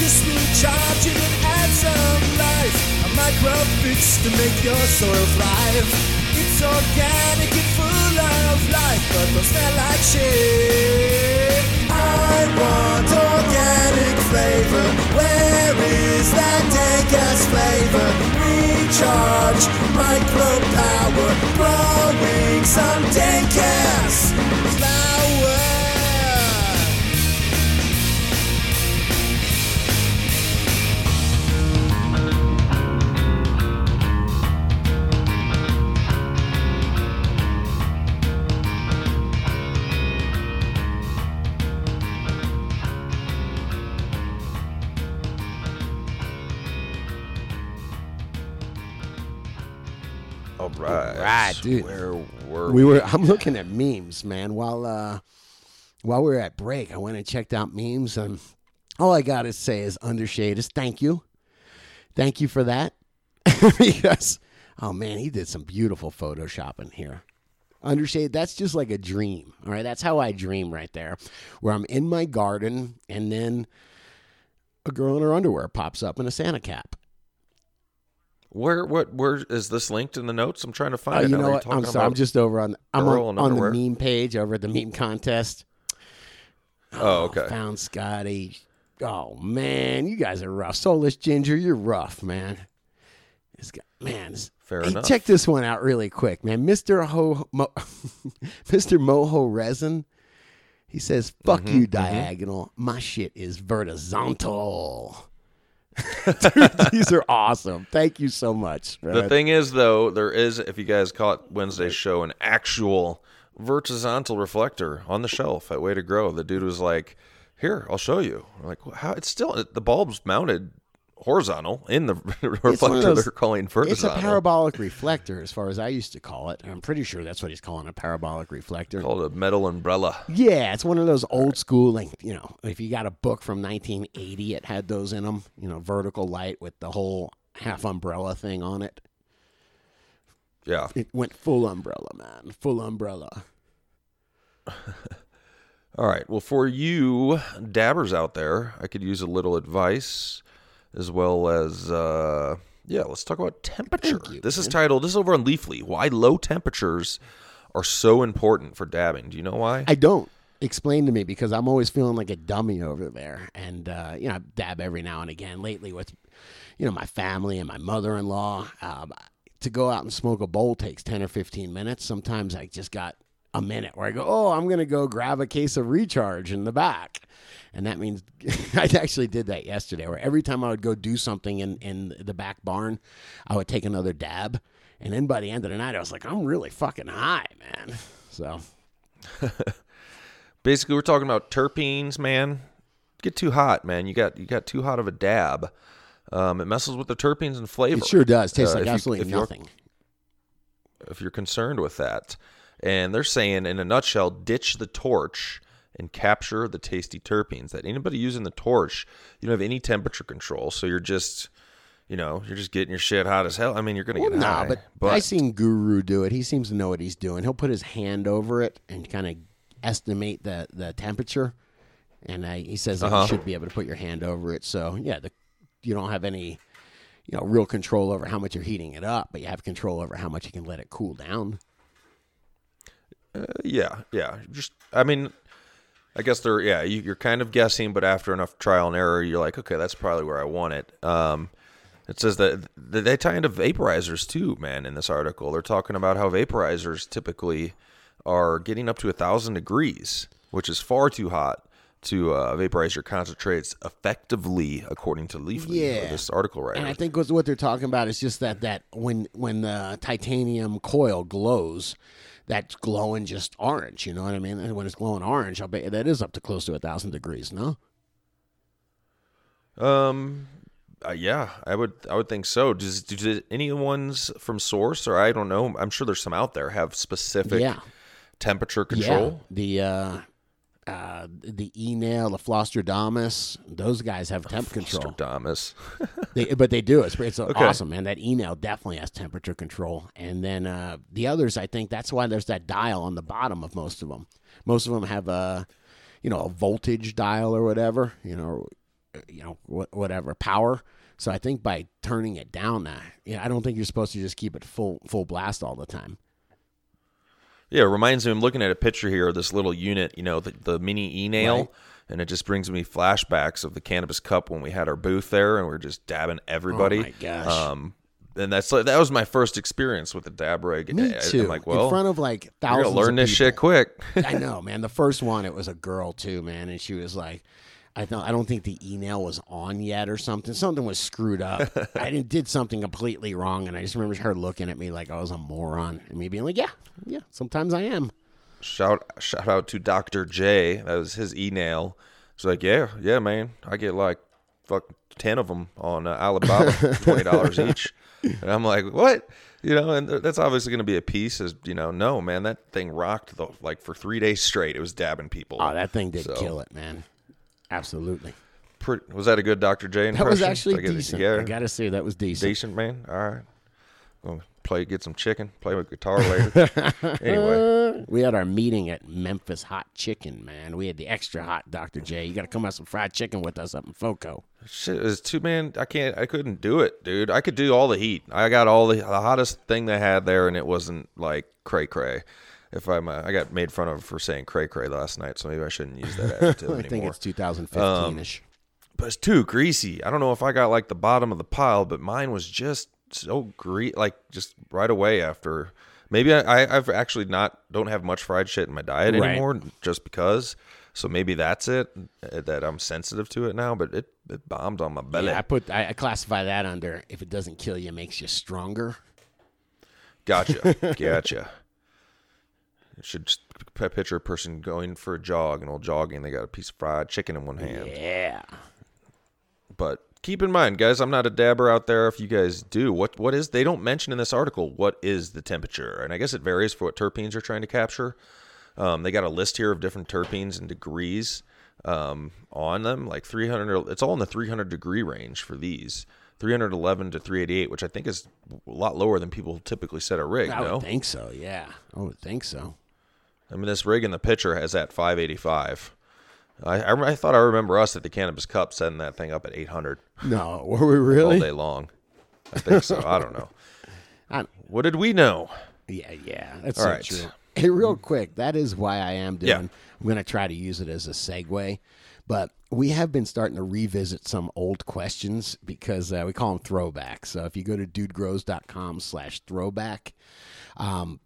Just recharge it and add some life. A micro fix to make your soil thrive. It's organic and full of life, but don't smell like shit. I want flavor. Where is that dank flavor? Recharge, micro power, growing some dank ass dude. Where were we were I'm looking at memes, man. While uh while we were at break, I went and checked out memes and all I gotta say is undershade is thank you. Thank you for that. because oh man, he did some beautiful photoshopping here. Undershade, that's just like a dream. All right. That's how I dream right there. Where I'm in my garden and then a girl in her underwear pops up in a Santa cap. Where what where is this linked in the notes? I'm trying to find Oh, it. you now. know what? I'm sorry. I'm just over on. I'm on, on the meme page over at the meme contest. Oh, okay. Found Scotty. Oh man, you guys are rough. Soulless Ginger, you're rough, man. This guy, man. this- Fair hey, enough. check this one out really quick, man. Mister Ho, Mo, Mister Moho Resin. He says, "Fuck Mm-hmm, you, diagonal. My shit is vertical." Dude, these are awesome. Thank you so much. The thing is, though, there is, if you guys caught Wednesday's show, an actual vertical reflector on the shelf at Way to Grow. The dude was like, "Here, I'll show you." I'm like, how? It's still the bulb's mounted horizontal in the reflector. those- they're calling It's a parabolic reflector, as far as I used to call it. I'm pretty sure that's what he's calling a parabolic reflector. called a metal umbrella. Yeah, it's one of those old school, like you know, if you got a book from 1980, it had those in them. You know, vertical light with the whole half umbrella thing on it. Yeah. It went full umbrella, man, full umbrella. All right. Well, for you dabbers out there, I could use a little advice as well as, uh, yeah, let's talk about temperature. You, this is titled, this is over on Leafly, Why Low Temperatures Are So Important for Dabbing. Do you know why? I don't explain to me because I'm always feeling like a dummy over there, and uh, you know, I dab every now and again. Lately, with you know my family and my mother-in-law, um, to go out and smoke a bowl takes ten or fifteen minutes. Sometimes I just got a minute where I go, oh, I'm gonna go grab a case of recharge in the back. And that means I actually did that yesterday, where every time I would go do something in, in the back barn, I would take another dab. And then by the end of the night, I was like, I'm really fucking high, man. So Basically, we're talking about terpenes, man. Get too hot, man. You got you got too hot of a dab. Um, it messes with the terpenes and flavor. It sure does. Tastes Uh, like if you- absolutely if you're- nothing. if you're concerned with that. And they're saying, in a nutshell, ditch the torch and capture the tasty terpenes. That anybody using the torch, you don't have any temperature control, so you're just, you know, you're just getting your shit hot as hell. I mean, you're gonna Well, get nah, high, but, I seen Guru do it. He seems to know what he's doing. He'll put his hand over it and kind of estimate the, the temperature. And uh, he says Uh-huh. you should be able to put your hand over it. So yeah, the, you don't have any, you know, real control over how much you're heating it up, but you have control over how much you can let it cool down. Yeah, yeah. Just, I mean, I guess they're, yeah, you, you're kind of guessing, but after enough trial and error, you're like, okay, that's probably where I want it. Um, it says that they tie into vaporizers too, man. In this article, they're talking about how vaporizers typically are getting up to a thousand degrees, which is far too hot to uh, vaporize your concentrates effectively, according to Leafly. Yeah. this article right. And I think what what they're talking about is just that that when when the titanium coil glows, that's glowing just orange. You know what I mean? And when it's glowing orange, I'll bet that is up to close to a thousand degrees. No. Um, uh, yeah, I would, I would think so. Does, do any ones from Source or I don't know? I'm sure there's some out there have specific Yeah. temperature control. Yeah, the uh, uh, the E-nail, the Flostradamus, those guys have temp control. Nostradamus. They, but they do. It's, it's Okay. awesome, man. That E-nail definitely has temperature control. And then uh, the others, I think that's why there's that dial on the bottom of most of them. Most of them have a, you know, a voltage dial or whatever. You know, you know, wh- whatever power. So I think by turning it down, uh, yeah, I don't think you're supposed to just keep it full full blast all the time. Yeah, it reminds me. I'm looking at a picture here of this little unit. You know, the, the mini e nail, Right. and it just brings me flashbacks of the cannabis cup when we had our booth there, and we are just dabbing everybody. Oh my gosh. Um, and that's like that was my first experience with the dab rig. Me too. I'm like, well, in front of like you're thousands. gonna learn of this shit quick. I know, man. The first one, it was a girl too, man, and she was like, I don't, I don't think the e-nail was on yet or something. Something was screwed up. I didn't, did something completely wrong, and I just remember her looking at me like I was a moron, and me being like, yeah, yeah, sometimes I am. Shout shout out to Dr. J. That was his e-nail. It's like, yeah, yeah, man. I get like fuck ten of them on uh, Alibaba, twenty dollars each. And I'm like, what? You know, and that's obviously going to be a piece. Is you know, no man, that thing rocked the like for three days straight. It was dabbing people. Oh, that thing did So, kill it, man. Absolutely. pretty- was that a good Dr. J impression? That was actually I decent. together? I gotta say that was decent. decent, man. All right, gonna play, get some chicken, play with guitar later. anyway, uh, We had our meeting at Memphis Hot Chicken, man. We had the extra hot Dr. J. You got to come have some fried chicken with us up in Foco. shit is too man. I can't. I couldn't do it, dude. I could do all the heat. I got all the the hottest thing they had there, and it wasn't like cray cray. If I'm, uh, I got made fun of for saying cray cray last night, so maybe I shouldn't use that adjective I anymore. think it's 2015 ish. but it's too greasy. I don't know if I got like the bottom of the pile, but mine was just so gre like just right away after. Maybe I, I, I've actually not don't have much fried shit in my diet Right. anymore, just because. So maybe that's it uh, that I'm sensitive to it now. But it, it bombed on my belly. Yeah, I put I, I classify that under if it doesn't kill you, it makes you stronger. Gotcha, gotcha. You should just picture a person going for a jog, and old jogging. They got a piece of fried chicken in one hand. Yeah. But keep in mind, guys, I'm not a dabber out there. If you guys do, what what is? They don't mention in this article what is the temperature, and I guess it varies for what terpenes are trying to capture. Um, they got a list here of different terpenes and degrees um, on them, like 300. It's all in the 300 degree range for these. 311 to 388, which I think is a lot lower than people typically set a rig. I no, would think so. Yeah, I would think so. I mean, this rig in the picture has at 585. I, I, I thought I remember us at the Cannabis Cup setting that thing up at 800 No, were we really? all day long. I think so. I don't know. I- What did we know? Yeah, yeah, that's All right. true. Hey, real quick, that is why I am doing. Yeah. I'm going to try to use it as a segue, but we have been starting to revisit some old questions because uh, we call them throwbacks. So if you go to dudegrows.com/slash throwback, um,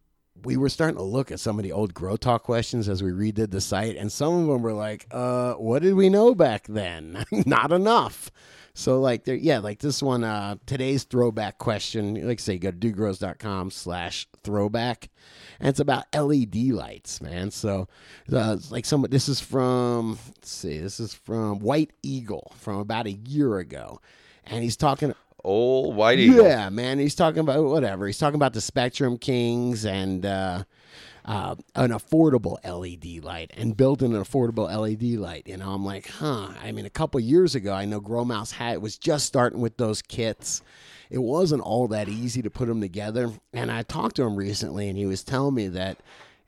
we were starting to look at some of the old grow talk questions as we redid the site, and some of them were like, uh, "What did we know back then? Not enough." So like there, yeah, like this one, uh, today's throwback question. Like say, go to dudegrows.com slash throwback. And it's about LED lights, man. So uh, like some this is from let's see, this is from White Eagle from about a year ago. And he's talking Old White Eagle. yeah, man. He's talking about whatever. He's talking about the Spectrum Kings and uh, uh, an affordable LED light and building an affordable LED light. You know, I'm like, huh. I mean, a couple years ago, I know Grow Mouse had was just starting with those kits. It wasn't all that easy to put them together. And I talked to him recently, and he was telling me that.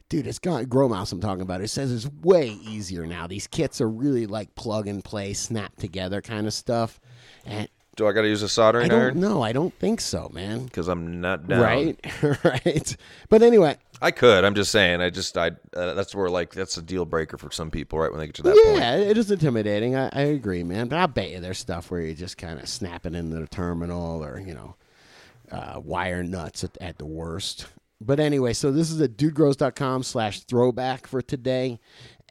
Dude, it's got Grow Mouse I'm talking about. It says it's way easier now. These kits are really like plug and play, snap together kind of stuff. And Do I got to use a soldering I iron? know. I don't think so, man. Because I'm not down. Right, right. But anyway, I could. I'm just saying. I just. I. Uh, that's where like that's a deal breaker for some people, right? When they get to that point. yeah, it is intimidating. I, I agree, man. But I bet you there's stuff where you just kind of snapping it into the terminal, or you know, uh, wire nuts at, at the worst. But anyway, so this is at dudegrows.com slash throwback for today.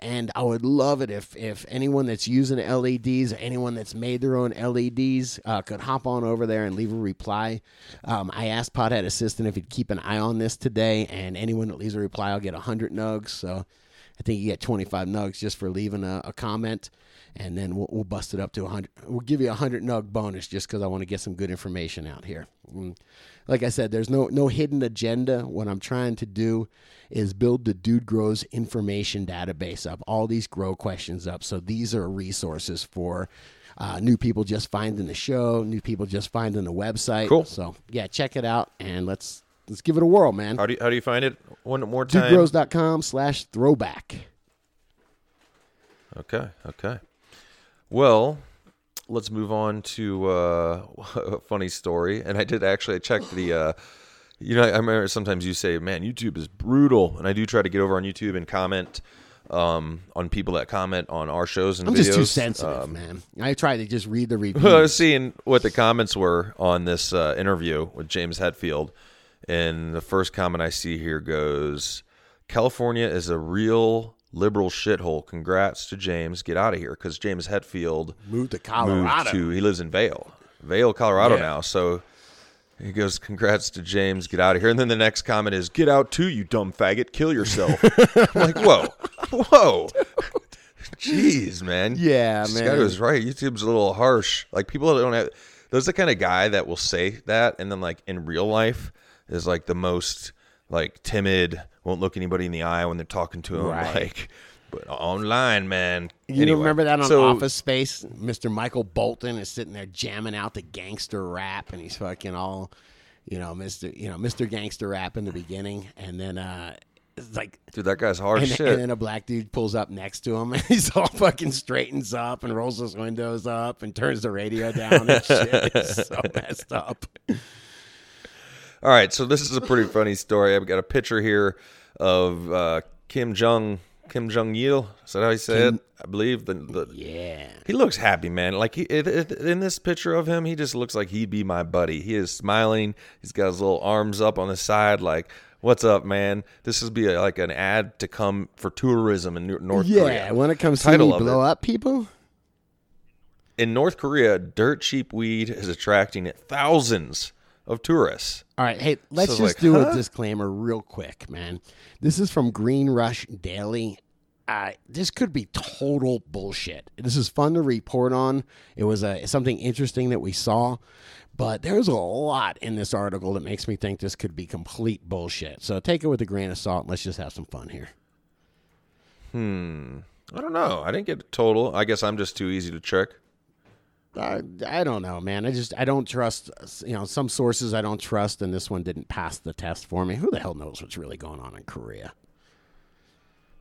And I would love it if if anyone that's using LEDs anyone that's made their own LEDs uh, could hop on over there and leave a reply. Um, I asked Pothead Assistant if he'd keep an eye on this today, and anyone that leaves a reply, I'll get 100 nugs. So I think you get 25 nugs just for leaving a, a comment, and then we'll, we'll bust it up to 100. We'll give you a 100 nug bonus just because I want to get some good information out here. Mm. Like I said, there's no no hidden agenda. What I'm trying to do is build the Dude Grows information database up, all these grow questions up. So these are resources for uh, new people just finding the show, new people just finding the website. Cool. So yeah, check it out and let's let's give it a whirl, man. How do you, how do you find it? One more time. DudeGrows.com slash throwback. Okay. Okay. Well, let's move on to uh, a funny story. And I did actually I checked the. Uh, you know, I remember sometimes you say, "Man, YouTube is brutal," and I do try to get over on YouTube and comment um, on people that comment on our shows and I'm videos. just too sensitive, Um, man. I try to just read the reviews. I was seeing what the comments were on this uh, interview with James Hetfield, and the first comment I see here goes, "California is a real liberal shithole. Congrats to James. Get out of here." Because James Hetfield Moved to moved Colorado. to he lives in Vail, Vail, Colorado Yeah. now. So he goes, "Congrats to James. Get out of here." And then the next comment is, "Get out too, you dumb faggot. Kill yourself." I'm like, "Whoa, whoa." Jeez, man. Yeah, this man. guy was right. YouTube's a little harsh. Like people don't have There's the kind of guy that will say that, and then like in real life is like the most like timid, won't look anybody in the eye when they're talking to him. Right. Like, but online, man. You Anyway, remember that on so- Office Space? Mr. Michael Bolton is sitting there jamming out the gangster rap, and he's fucking all, you know, Mr. You know, Mr. Gangster Rap in the beginning, and then uh, it's like Dude, that guy's hard and, shit. and then a black dude pulls up next to him and he's all fucking straightens up and rolls his windows up and turns the radio down and shit. It's so messed up. All right, so this is a pretty funny story. I've got a picture here of uh, Kim Jong Kim Jong Il. Is that how say it? I believe the, the Yeah. he looks happy, man. Like he in this picture of him, he just looks like he'd be my buddy. He is smiling. He's got his little arms up on the side, like, "What's up, man?" This would be a, like an ad to come for tourism in Nor- North Yeah, Korea. when it comes to me blow it. up people. In North Korea, dirt cheap weed is attracting thousands of tourists. All right, hey, let's So just like, do huh? a disclaimer real quick, man. This is from Green Rush Daily. Uh, this could be total bullshit. This is fun to report on. It was uh, something interesting that we saw, but there's a lot in this article that makes me think this could be complete bullshit. So take it with a grain of salt. And let's just have some fun here. Hmm. I don't know. I didn't get a total. I guess I'm just too easy to trick. I, I don't know, man. I just I don't trust. You know, some sources I don't trust, and this one didn't pass the test for me. Who the hell knows what's really going on in Korea?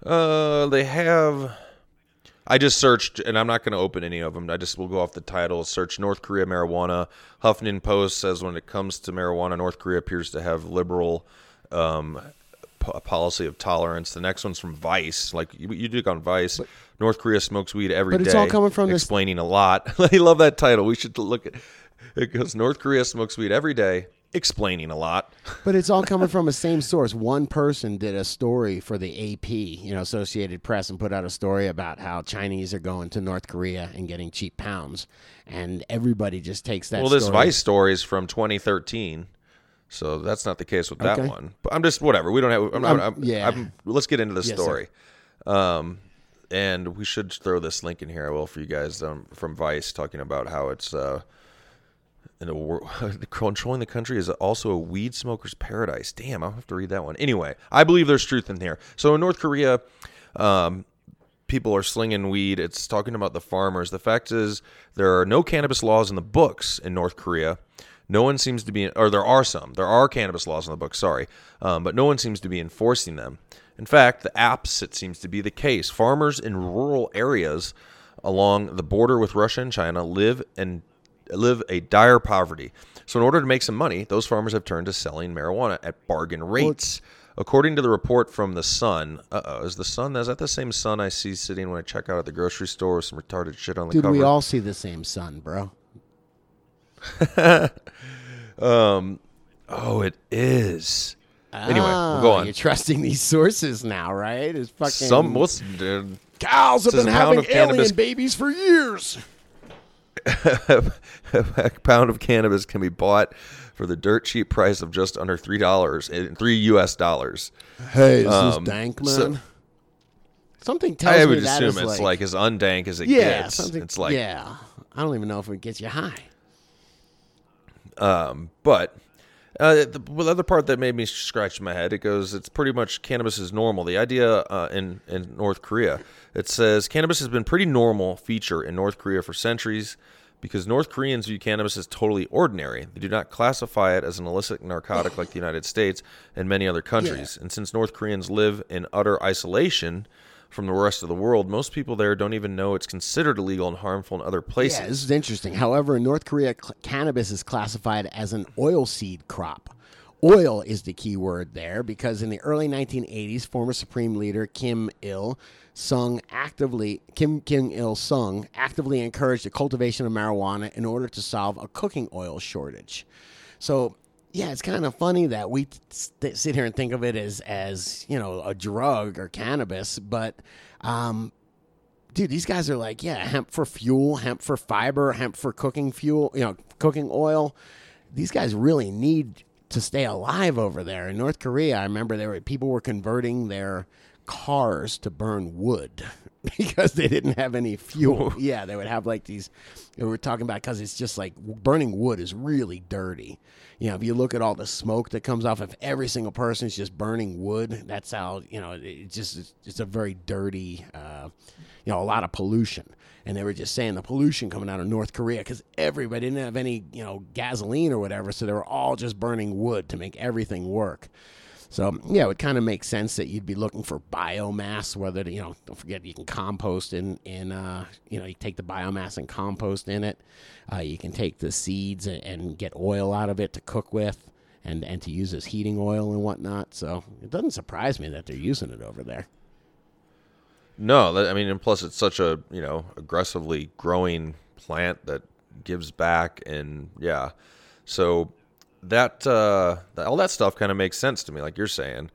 Uh, they have. I just searched, and I'm not going to open any of them. I just will go off the title. Search North Korea marijuana. Huffington Post says when it comes to marijuana, North Korea appears to have liberal um, po- policy of tolerance. The next one's from Vice. Like you, you did on Vice. North Korea smokes weed every day. But it's all coming from this- explaining a lot. I love that title. We should look at it. Goes North Korea smokes weed every day, explaining a lot. But it's all coming from the same source. One person did a story for the AP, you know, Associated Press, and put out a story about how Chinese are going to North Korea and getting cheap pounds, and everybody just takes that. Well, this story- Vice story is from 2013, so that's not the case with that Okay. one. But I'm just whatever. We don't have. I'm, not, Um, I'm, yeah. I'm, let's get into the Yes, sir. story. Um, and we should throw this link in here. I will for you guys um, from Vice talking about how it's uh, in a controlling the country is also a weed smoker's paradise. Damn, I'll have to read that one. Anyway, I believe there's truth in here. So in North Korea, um, people are slinging weed. It's talking about the farmers. The fact is, there are no cannabis laws in the books in North Korea. No one seems to be, or there are some. There are cannabis laws in the books, sorry, um, but no one seems to be enforcing them. In fact, the opposite seems to be the case. Farmers in rural areas along the border with Russia and China live and live a dire poverty. So, in order to make some money, those farmers have turned to selling marijuana at bargain rates. According to the report from the Sun, uh oh, is the Sun is that the same Sun I see sitting when I check out at the grocery store with some retarded shit on the Dude, cover? we all see the same sun, bro. um, oh, it is. Anyway, we'll go Ah, on. You're trusting these sources now, right? It's fucking Some what's dude, cows have been having alien babies for years. a pound of cannabis can be bought for the dirt cheap price of just under three dollars, three U.S. dollars. Hey, is Um, this dank, man? so- Something tells I me would that assume is it's like, as undank as it yeah, gets. something. It's like yeah. I don't even know if it gets you high. Um, But uh, the, well, the other part that made me scratch my head, it goes, it's pretty much cannabis is normal. The idea uh, in in North Korea, it says cannabis has been pretty normal feature in North Korea for centuries because North Koreans view cannabis as totally ordinary. They do not classify it as an illicit narcotic like the United States and many other countries. And since North Koreans live in utter isolation from the rest of the world, most people there don't even know it's considered illegal and harmful in other places. Yeah, this is interesting. However, in North Korea, cl- cannabis is classified as an oilseed crop. Oil is the key word there because in the early 1980s, former Supreme Leader Kim Il Sung actively Kim Kim Il Sung actively encouraged the cultivation of marijuana in order to solve a cooking oil shortage. So yeah, it's kind of funny that we sit here and think of it as as you know a drug or cannabis, but um, dude, these guys are like, yeah, hemp for fuel, hemp for fiber, hemp for cooking fuel, you know, cooking oil. These guys really need to stay alive over there in North Korea. I remember there were people were converting their cars to burn wood because they didn't have any fuel. yeah, they would have like these. We were talking about because it's just like burning wood is really dirty. You know, if you look at all the smoke that comes off, if every single person is just burning wood, that's how you know it just it's, it's a very dirty. Uh, you know, a lot of pollution. And they were just saying the pollution coming out of North Korea because everybody didn't have any, you know, gasoline or whatever. So they were all just burning wood to make everything work. So yeah, it kind of make sense that you'd be looking for biomass. Whether to, you know, don't forget you can compost in in uh, you know you take the biomass and compost in it. Uh, you can take the seeds and, and get oil out of it to cook with, and and to use as heating oil and whatnot. So it doesn't surprise me that they're using it over there. No, I mean, and plus it's such a you know aggressively growing plant that gives back, and yeah, so that, uh, that all that stuff kind of makes sense to me, like you're saying.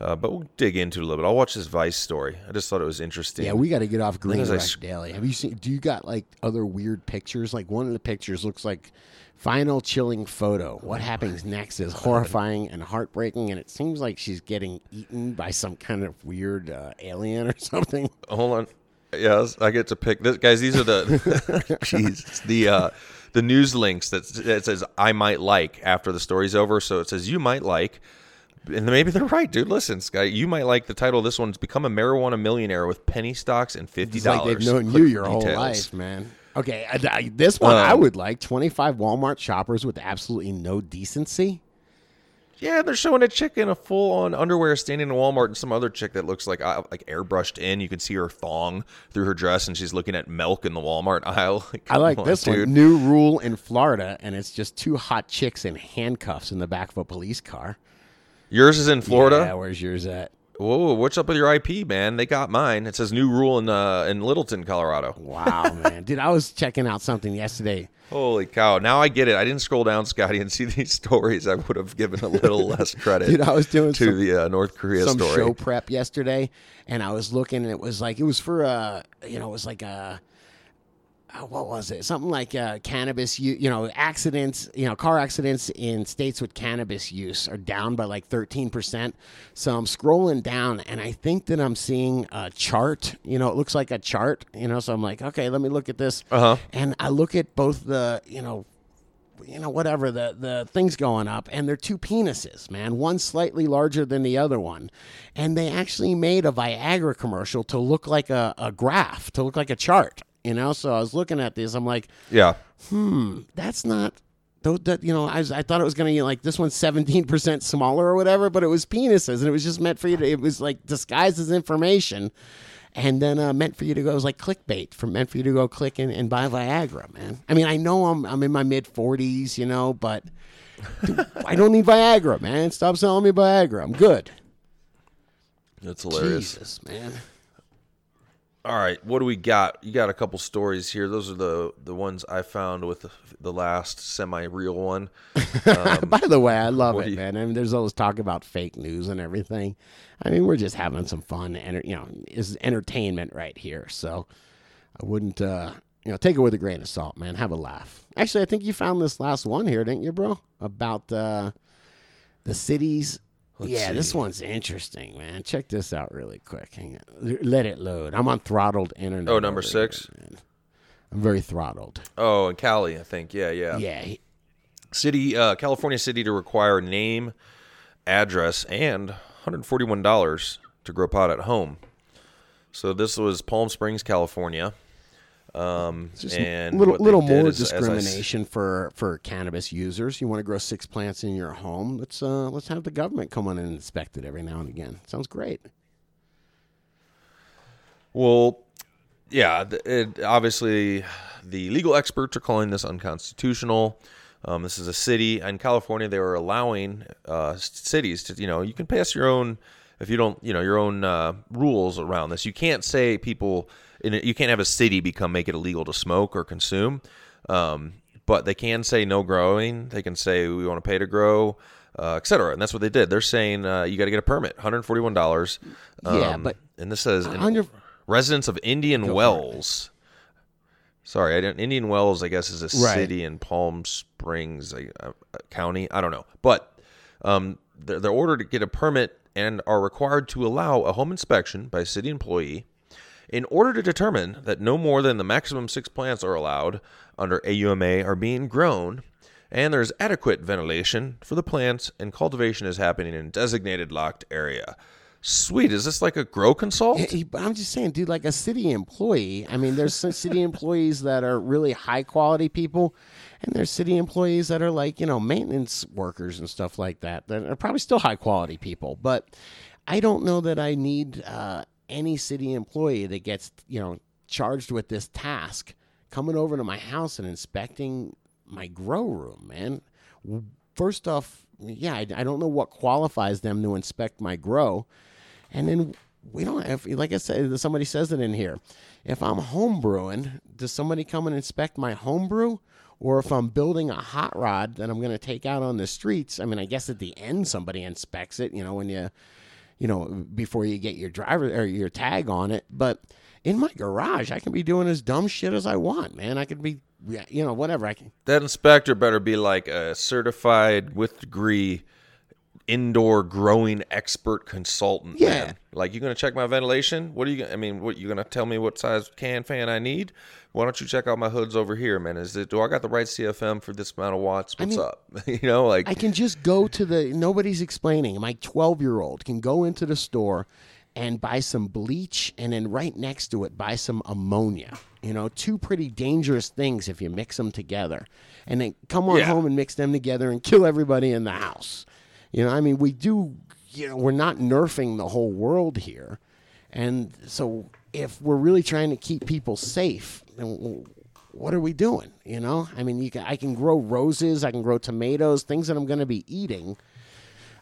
Uh, but we'll dig into it a little bit. I'll watch this Vice story. I just thought it was interesting. Yeah, we got to get off Green Wreck sc- Daily. Have you seen? Do you got like other weird pictures? Like one of the pictures looks like final chilling photo. What happens next is horrifying and heartbreaking, and it seems like she's getting eaten by some kind of weird uh, alien or something. Hold on. Yes, I get to pick this, guys. These are the jeez the uh, the news links that that says I might like after the story's over. So it says you might like, and maybe they're right, dude. Listen, Sky, you might like the title. of This one's become a marijuana millionaire with penny stocks and fifty It's like dollars. they've known you your whole life, man. Okay, I, I- this one I Um, would like. Twenty-five Walmart shoppers with absolutely no decency. Yeah, they're showing a chick in a full on underwear standing in Walmart, and some other chick that looks like uh, like airbrushed in. You can see her thong through her dress, and she's looking at milk in the Walmart aisle. Like, I like on, this dude. one. New rule in Florida, and it's just two hot chicks in handcuffs in the back of a police car. Yours is in Florida. Yeah, where's yours at? Whoa, what's up with your IP, man? They got mine. It says new rule in uh, in Littleton, Colorado. Wow, man. Dude, I was checking out something yesterday. Holy cow! Now I get it. I didn't scroll down, Scotty, and see these stories. I would have given a little less credit. Dude, I was doing to some- the uh, North Korea some story. show prep yesterday, and I was looking, and it was like it was for uh, you know, it was like a. Uh, what was it? Something like uh, cannabis, u- you know, accidents, you know, car accidents in states with cannabis use are down by like 13%. So I'm scrolling down and I think that I'm seeing a chart. You know, it looks like a chart, you know, so I'm like, okay, let me look at this. Uh-huh. And I look at both the, you know, you know, whatever the the things going up, and they're two penises, man. One slightly larger than the other one, and they actually made a Viagra commercial to look like a, a graph, to look like a chart. You know, so I was looking at this. I'm like, Yeah, hmm, that's not. That you know, I, was, I thought it was gonna be like this one's seventeen percent smaller or whatever, but it was penises, and it was just meant for you to. It was like disguised as information, and then uh, meant for you to go it was like clickbait for meant for you to go click and, and buy Viagra, man. I mean, I know I'm I'm in my mid forties, you know, but dude, I don't need Viagra, man. Stop selling me Viagra. I'm good. that's hilarious. Jesus, man. All right, what do we got? You got a couple stories here. Those are the the ones I found with the, the last semi real one. By the way, I love it, you- man. I mean, there's always talk about fake news and everything. I mean, we're just having some fun, and you know, it's entertainment right here. So I wouldn't, uh, you know, take it with a grain of salt, man. Have a laugh. Actually, I think you found this last one here, didn't you, bro? About uh, the cities. Yeah, this one's interesting, man. Check this out really quick. Hang on. Let it load. I'm on throttled internet. Oh, number over here, six? I'm very throttled. Oh, in Cali, I think. Yeah, yeah. Yeah, City, uh, California city to require name, address, and $141 to grow pot at home. So this was Palm Springs, California. Um, Just and little little more is, as I discrimination for for cannabis users. You want to grow six plants in your home? Let's uh let's have the government come on and inspect it every now and again. Sounds great. Well, yeah, it, obviously the legal experts are calling this unconstitutional. Um, this is a city in California. They were allowing uh, cities to, you know, you can pass your own if you don't, you know, your own uh, rules around this. You can't say people, you can't have a city become make it illegal to smoke or consume. Um, but they can say no growing. They can say we want to pay to grow, uh, et cetera. And that's what they did. They're saying uh, you got to get a permit, one hundred forty-one dollars. Yeah, but- and this says in- 100 residents of Indian Wells. Sorry, I didn't. Indian Wells, I guess, is a Right. city in Palm Springs uh, uh, County. I don't know, but um, they're, they're ordered to get a permit and are required to allow a home inspection by a city employee in order to determine that no more than the maximum six plants are allowed under AUMA are being grown, and there's adequate ventilation for the plants, and cultivation is happening in designated locked area. Sweet, is this like a grow consult? Yeah, but I'm just saying, dude, like a city employee. I mean, there's some city employees that are really high quality people, and there's city employees that are like, you know, maintenance workers and stuff like that, that are probably still high quality people. But I don't know that I need uh, any city employee that gets, you know, charged with this task coming over to my house and inspecting my grow room, man. First off, yeah, I, I don't know what qualifies them to inspect my grow. And then we don't have, like I said, somebody says it in here. If I'm home brewing, does somebody come and inspect my home brew? Or if I'm building a hot rod that I'm going to take out on the streets, I mean, I guess at the end somebody inspects it, you know, when you, you know, before you get your driver or your tag on it. But in my garage, I can be doing as dumb shit as I want, man. I could be, you know, whatever. I can, That inspector better be like a certified with degree indoor growing expert consultant. Yeah. man. Like you're gonna check my ventilation? What are you gonna I mean, what you gonna tell me what size can fan I need? Why don't you check out my hoods over here, man? Is it do I got the right CFM for this amount of watts? What's mean, up? you know, like I can just go to the nobody's explaining. My 12 year old can go into the store and buy some bleach and then right next to it buy some ammonia. You know, two pretty dangerous things if you mix them together. And then come on Yeah. home and mix them together and kill everybody in the house. You know, I mean, we do, you know, we're not nerfing the whole world here. And so if we're really trying to keep people safe, then what are we doing? You know, I mean, you can, I can grow roses, I can grow tomatoes, things that I'm going to be eating.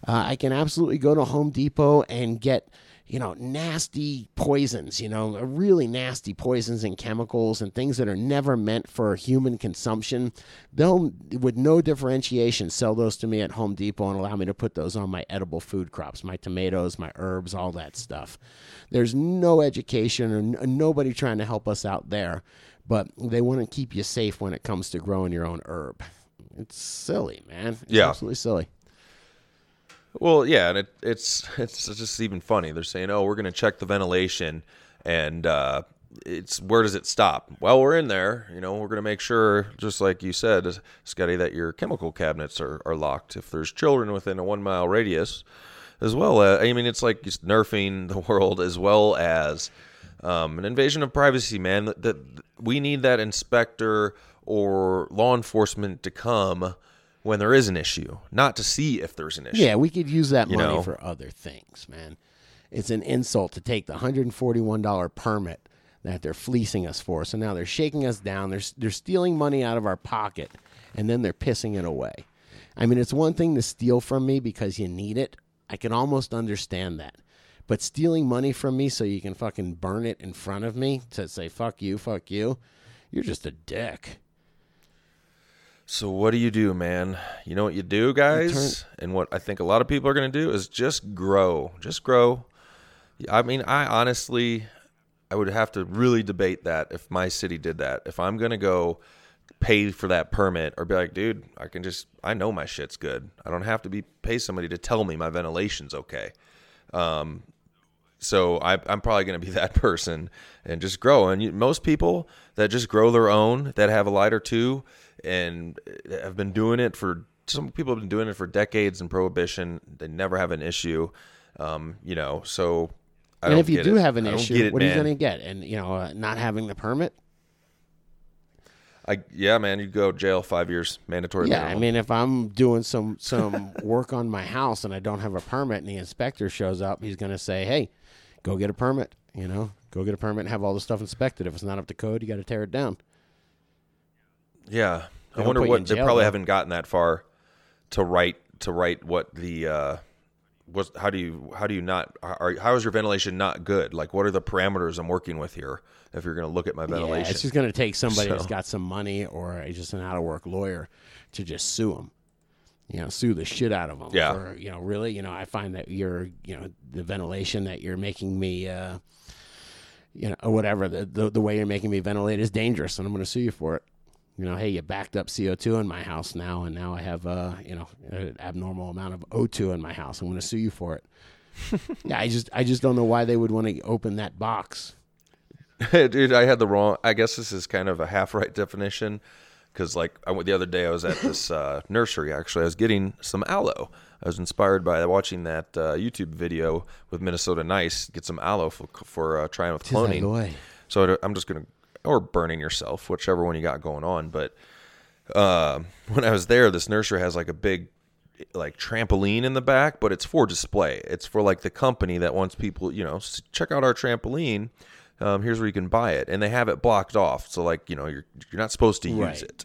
Uh, I can absolutely go to Home Depot and get, you know, nasty poisons, you know, really nasty poisons and chemicals and things that are never meant for human consumption. They'll, with no differentiation, sell those to me at Home Depot and allow me to put those on my edible food crops, my tomatoes, my herbs, all that stuff. There's no education or n- nobody trying to help us out there, but they want to keep you safe when it comes to growing your own herb. It's silly, man. It's Yeah. absolutely silly. Well, yeah, and it, it's it's just even funny. They're saying, "Oh, we're going to check the ventilation," and uh, it's where does it stop? Well, we're in there. You know, we're going to make sure, just like you said, Scotty, that your chemical cabinets are, are locked. If there's children within a one mile radius, as well as I mean, it's like just nerfing the world as well as um, an invasion of privacy. Man, that, that we need that inspector or law enforcement to come when there is an issue, not to see if there's an issue. Yeah, we could use that You money know? for other things, man. It's an insult to take the $141 permit that they're fleecing us for. So now they're shaking us down. They're, they're stealing money out of our pocket, and then they're pissing it away. I mean, it's one thing to steal from me because you need it. I can almost understand that. But stealing money from me so you can fucking burn it in front of me to say, fuck you, fuck you, you're just a dick. So what do you do, man? You know what you do, guys? and what I think a lot of people are going to do is just grow. Just grow. I mean, I honestly I would have to really debate that if my city did that. If I'm going to go pay for that permit or be like, dude, I can just I know my shit's good. I don't have to be pay somebody to tell me my ventilation's okay. Um so I, I'm probably going to be that person and just grow. And you, most people that just grow their own, that have a light or two, and have been doing it for some people have been doing it for decades in prohibition. They never have an issue, um, you know. So, I and if you do it. have an issue, it, what are you going to get? And, you know, uh, not having the permit? I yeah, man, you go to jail five years, mandatory. Yeah, I mean, if I'm doing some some work on my house and I don't have a permit, and the inspector shows up, he's going to say, "Hey, go get a permit." You know, go get a permit and have all the stuff inspected. If it's not up to code, you got to tear it down. Yeah, They I wonder what they jail, probably though. haven't gotten that far to write to write what the uh, was. How do you how do you not? Are, how is your ventilation not good? Like, what are the parameters I'm working with here? If you're going to look at my ventilation, Yeah, it's just going to take somebody that's got some money or just an out of work lawyer to just sue them. You know, sue the shit out of them. Yeah. For, you know, really, you know, I find that you're, you know, the ventilation that you're making me, uh, you know, or whatever, the, the, the way you're making me ventilate is dangerous and I'm going to sue you for it. You know, hey, you backed up CO2 in my house now, and now I have, uh, you know, an abnormal amount of O2 in my house. I'm going to sue you for it. yeah, I just, I just don't know why they would want to open that box. Dude, I had the wrong. I guess this is kind of a half right definition because, like, I went the other day. I was at this uh, nursery. Actually, I was getting some aloe. I was inspired by watching that uh, YouTube video with Minnesota Nice get some aloe for, for uh, trying with cloning. So I'm just gonna or burning yourself, whichever one you got going on. But uh, when I was there, this nursery has like a big like trampoline in the back, but it's for display. It's for like the company that wants people, you know, check out our trampoline. Um, here's where you can buy it, and they have it blocked off. So like you know you're you're not supposed to use Right. it.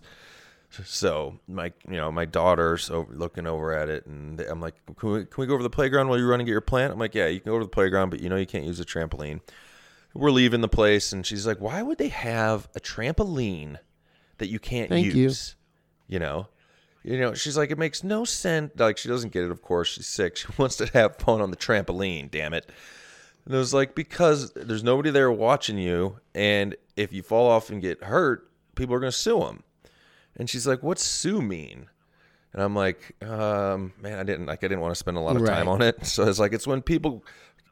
So my you know my daughter's over, looking over at it, and I'm like, can we, can we go over the playground while you run and get your plant? I'm like, yeah, you can go to the playground, but you know you can't use a trampoline. We're leaving the place, and she's like, why would they have a trampoline that you can't Thank you. use? You know, you know, she's like, it makes no sense. Like she doesn't get it. Of course, she's sick. She wants to have fun on the trampoline. Damn it. And it was like because there's nobody there watching you, and if you fall off and get hurt, people are gonna sue them. And she's like, "What's sue mean?" And I'm like, um, "Man, I didn't like. I didn't want to spend a lot of time Right. on it." So it's like it's when people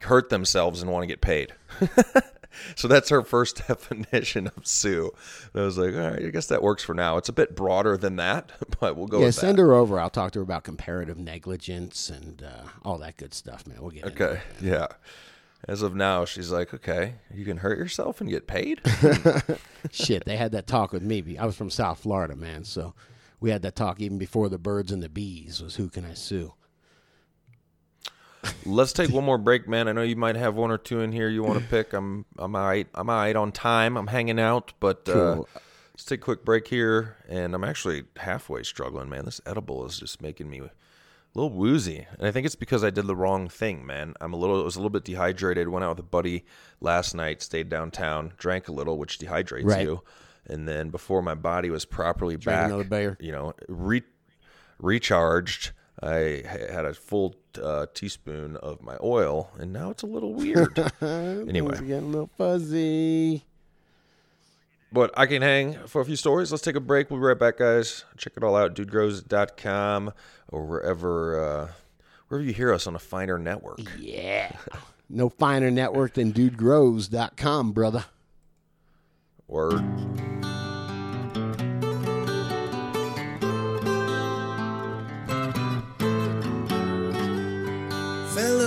hurt themselves and want to get paid. so that's her first definition of sue. And I was like, "All right, I guess that works for now." It's a bit broader than that, but we'll go yeah, send that. her over. I'll talk to her about comparative negligence and uh, all that good stuff, man. We'll get Okay, it. yeah. As of now, she's like, "Okay, you can hurt yourself and get paid." Shit, they had that talk with me. I was from South Florida, man. So we had that talk even before the birds and the bees was who can I sue? Let's take one more break, man. I know you might have one or two in here you want to pick. I'm I'm all right. I'm all right on time. I'm hanging out, but uh, let's take a quick break here. And I'm actually halfway struggling, man. This edible is just making me a little woozy, and I think it's because I did the wrong thing, man. I'm a little. I was a little bit dehydrated. Went out with a buddy last night. Stayed downtown. Drank a little, which dehydrates Right. you. And then before my body was properly Drank back, you know, re- recharged. I had a full uh, teaspoon of my oil, and now it's a little weird. anyway, It's getting a little fuzzy. but I can hang for a few stories. Let's take a break. We'll be right back, guys. Check it all out, dudegrows.com or wherever uh, wherever you hear us on a finer network. Yeah. No finer network than dudegrows.com, brother. Word.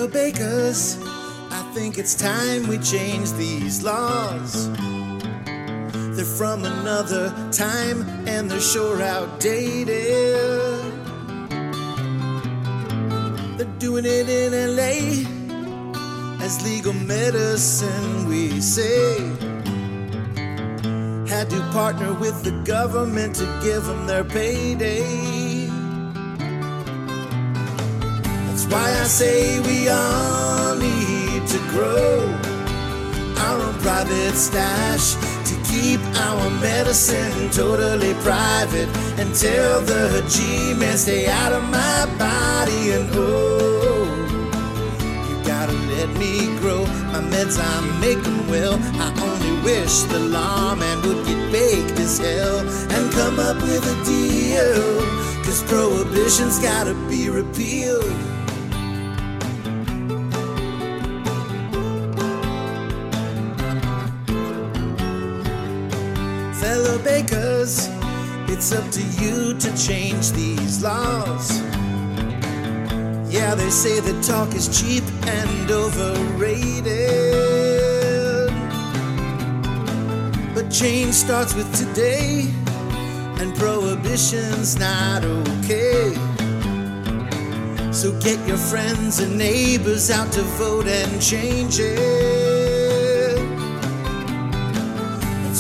Bakers, I think it's time we change these laws. They're from another time and they're sure outdated. They're doing it in LA as legal medicine, we say. Had to partner with the government to give them their payday. Why I say we all need to grow our own private stash to keep our medicine totally private and tell the G-man stay out of my body and oh you gotta let me grow. My meds I'm making well. I only wish the lawman would get baked as hell and come up with a deal cause prohibition's gotta be repealed bakers, it's up to you to change these laws. Yeah, they say that talk is cheap and overrated. But change starts with today, and prohibition's not okay. So get your friends and neighbors out to vote and change it.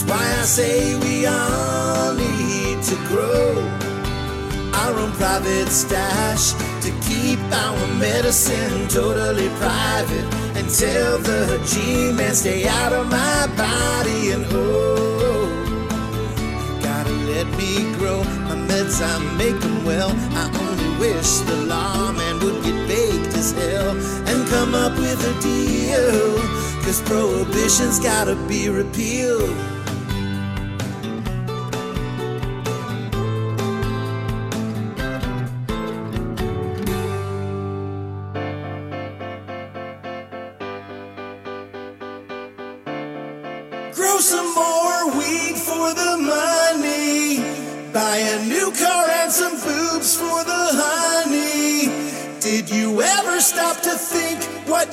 Why I say we all need to grow. Our own private stash to keep our medicine totally private and tell the G-man stay out of my body and oh you gotta let me grow. My meds I'm making well. I only wish the lawman would get baked as hell and come up with a deal cause prohibition's gotta be repealed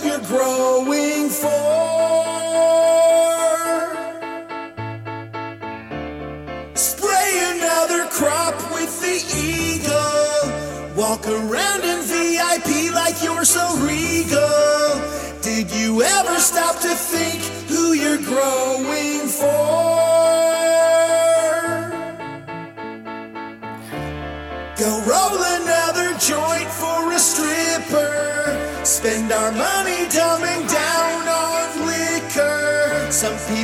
you're growing for? Spray another crop with the eagle. Walk around in VIP like you're so regal. Did you ever stop to think who you're growing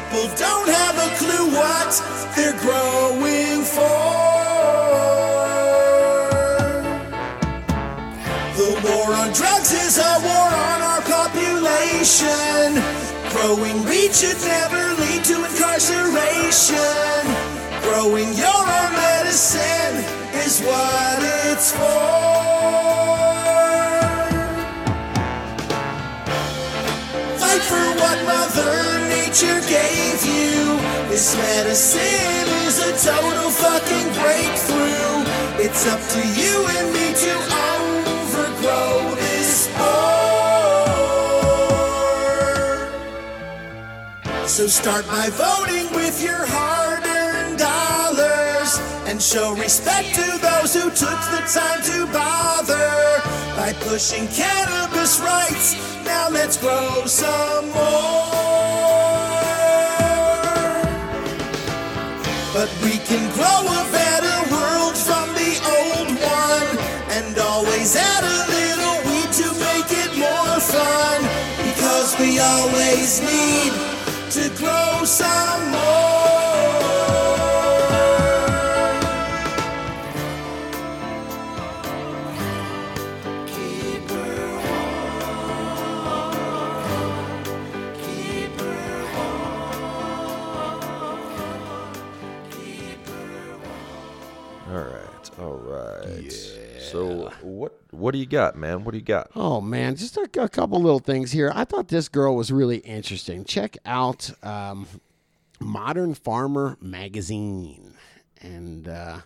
people don't have a clue what they're growing for. The war on drugs is a war on our population. Growing weed should never lead to incarceration. Growing your own medicine is what it's for. Fight for what Mother Nature gave you. This medicine is a total fucking breakthrough. It's up to you and me to overgrow this sport. So start by voting with your hard-earned dollars and show respect to those who took the time to bother by pushing cannabis rights. Now let's grow some more. But we can grow a better world from the old one and always add a little weed to make it more fun because we always need to grow some more. What do you got, man? What do you got? Oh man, just a, a couple little things here. I thought this girl was really interesting. Check out um, Modern Farmer magazine, and uh,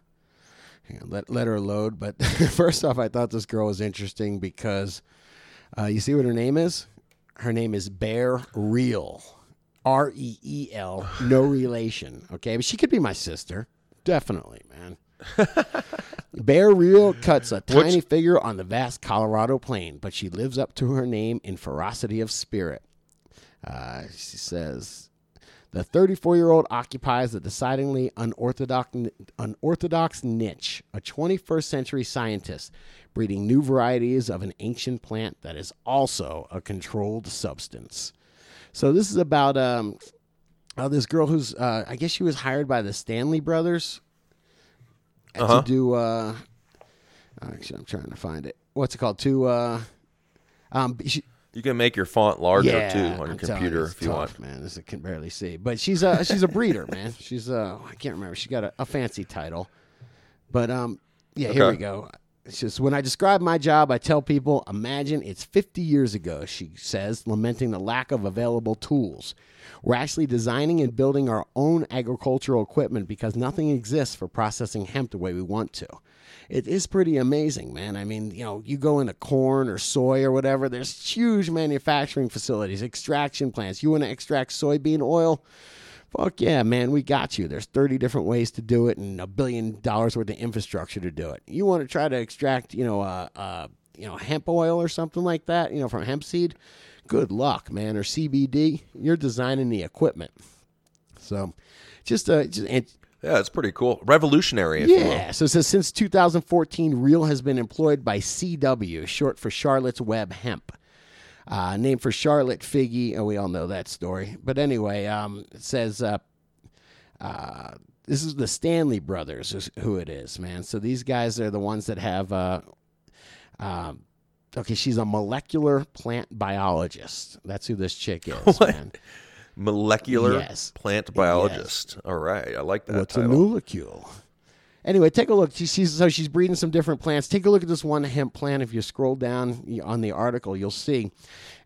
on, let let her load. But first off, I thought this girl was interesting because uh, you see what her name is. Her name is Bear Real, R E E L, no relation. Okay, but she could be my sister, definitely, man. Bear Real cuts a tiny figure on the vast Colorado plain, but she lives up to her name in ferocity of spirit. Uh, she says, the 34 year old occupies a decidedly unorthodox, unorthodox niche, a 21st century scientist breeding new varieties of an ancient plant that is also a controlled substance. So, this is about um, uh, this girl who's, uh, I guess she was hired by the Stanley brothers Uh-huh. to do, uh, actually, I'm trying to find it. What's it called? To, uh, um, she, You can make your font larger yeah, too on your I'm computer it's if you tough, want. Man, this I can barely see. But she's a she's a breeder, man. She's uh I can't remember. She got a, a fancy title, but um yeah. Here we go. It's just when I describe my job, I tell people, imagine it's 50 years ago. She says, lamenting the lack of available tools. We're actually designing and building our own agricultural equipment because nothing exists for processing hemp the way we want to. It is pretty amazing, man. I mean, you know, you go into corn or soy or whatever, there's huge manufacturing facilities, extraction plants. You want to extract soybean oil? Fuck yeah, man, we got you. There's 30 different ways to do it and a billion dollars worth of infrastructure to do it. You want to try to extract, you know, uh, uh, you know, hemp oil or something like that, you know, from hemp seed? Good luck, man. Or CBD, you're designing the equipment. So, just uh, just and Yeah, it's pretty cool. Revolutionary, if you will. yeah. So it says since 2014, Real has been employed by CW, short for Charlotte's Web Hemp. Uh, named for Charlotte Figi. Oh, we all know that story. But anyway, um, it says uh, uh, this is the Stanley brothers, is who it is, man. So these guys are the ones that have. Uh, um, okay, she's a molecular plant biologist. That's who this chick is, man. Molecular Yes. plant biologist. All right, I like that What's a molecule? Anyway, take a look. She, she's so she's breeding some different plants. Take a look at this one hemp plant. If you scroll down on the article, you'll see.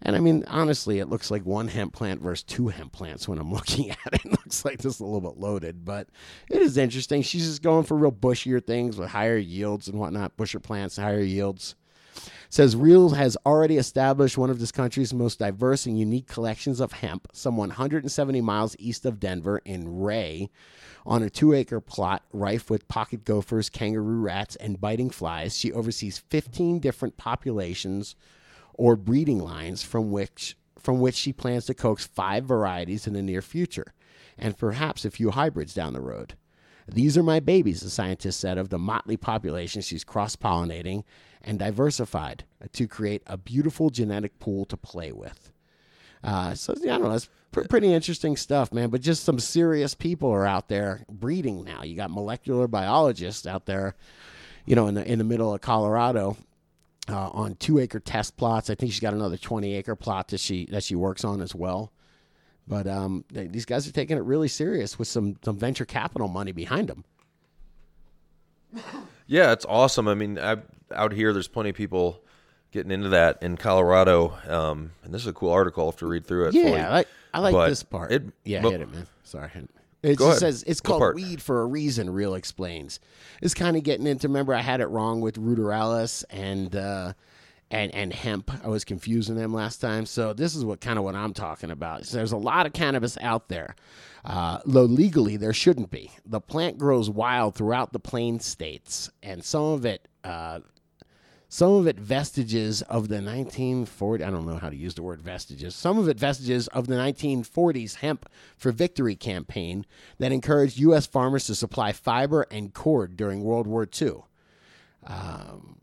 And I mean, honestly, it looks like one hemp plant versus two hemp plants when I'm looking at it. It looks like this is a little bit loaded, but it is interesting. She's just going for real bushier things with higher yields and whatnot. Busher plants, higher yields says Real has already established one of this country's most diverse and unique collections of hemp, some 170 miles east of Denver in Wray, on a two acre plot rife with pocket gophers, kangaroo rats, and biting flies. She oversees 15 different populations or breeding lines from which from which she plans to coax five varieties in the near future, and perhaps a few hybrids down the road. These are my babies, the scientist said of the motley population she's cross pollinating and diversified to create a beautiful genetic pool to play with. Uh, so, yeah, I don't know. It's pr- pretty interesting stuff, man. But just some serious people are out there breeding now. You got molecular biologists out there, you know, in the, in the middle of Colorado. Uh, on two acre test plots, I think she's got another twenty acre plot that she that she works on as well. But um, they, these guys are taking it really serious with some some venture capital money behind them. Yeah, it's awesome. I mean, I, out here, there's plenty of people getting into that in Colorado. Um, and this is a cool article. I'll have to read through it. fully. Yeah, I like, I like But this part. it- yeah, but- hit it, man. Sorry. It just says it's What called part? weed for a reason. Real explains. It's kind of getting into. Remember, I had it wrong with ruderalis and uh, and and hemp. I was confusing them last time. So this is what kind of what I'm talking about. So there's a lot of cannabis out there. Uh, though legally there shouldn't be. The plant grows wild throughout the plain states, and some of it. Uh, some of it vestiges of the 1940 I don't know how to use the word vestiges. Some of it vestiges of the 1940s hemp for victory campaign that encouraged US farmers to supply fiber and cord during World War II. Um,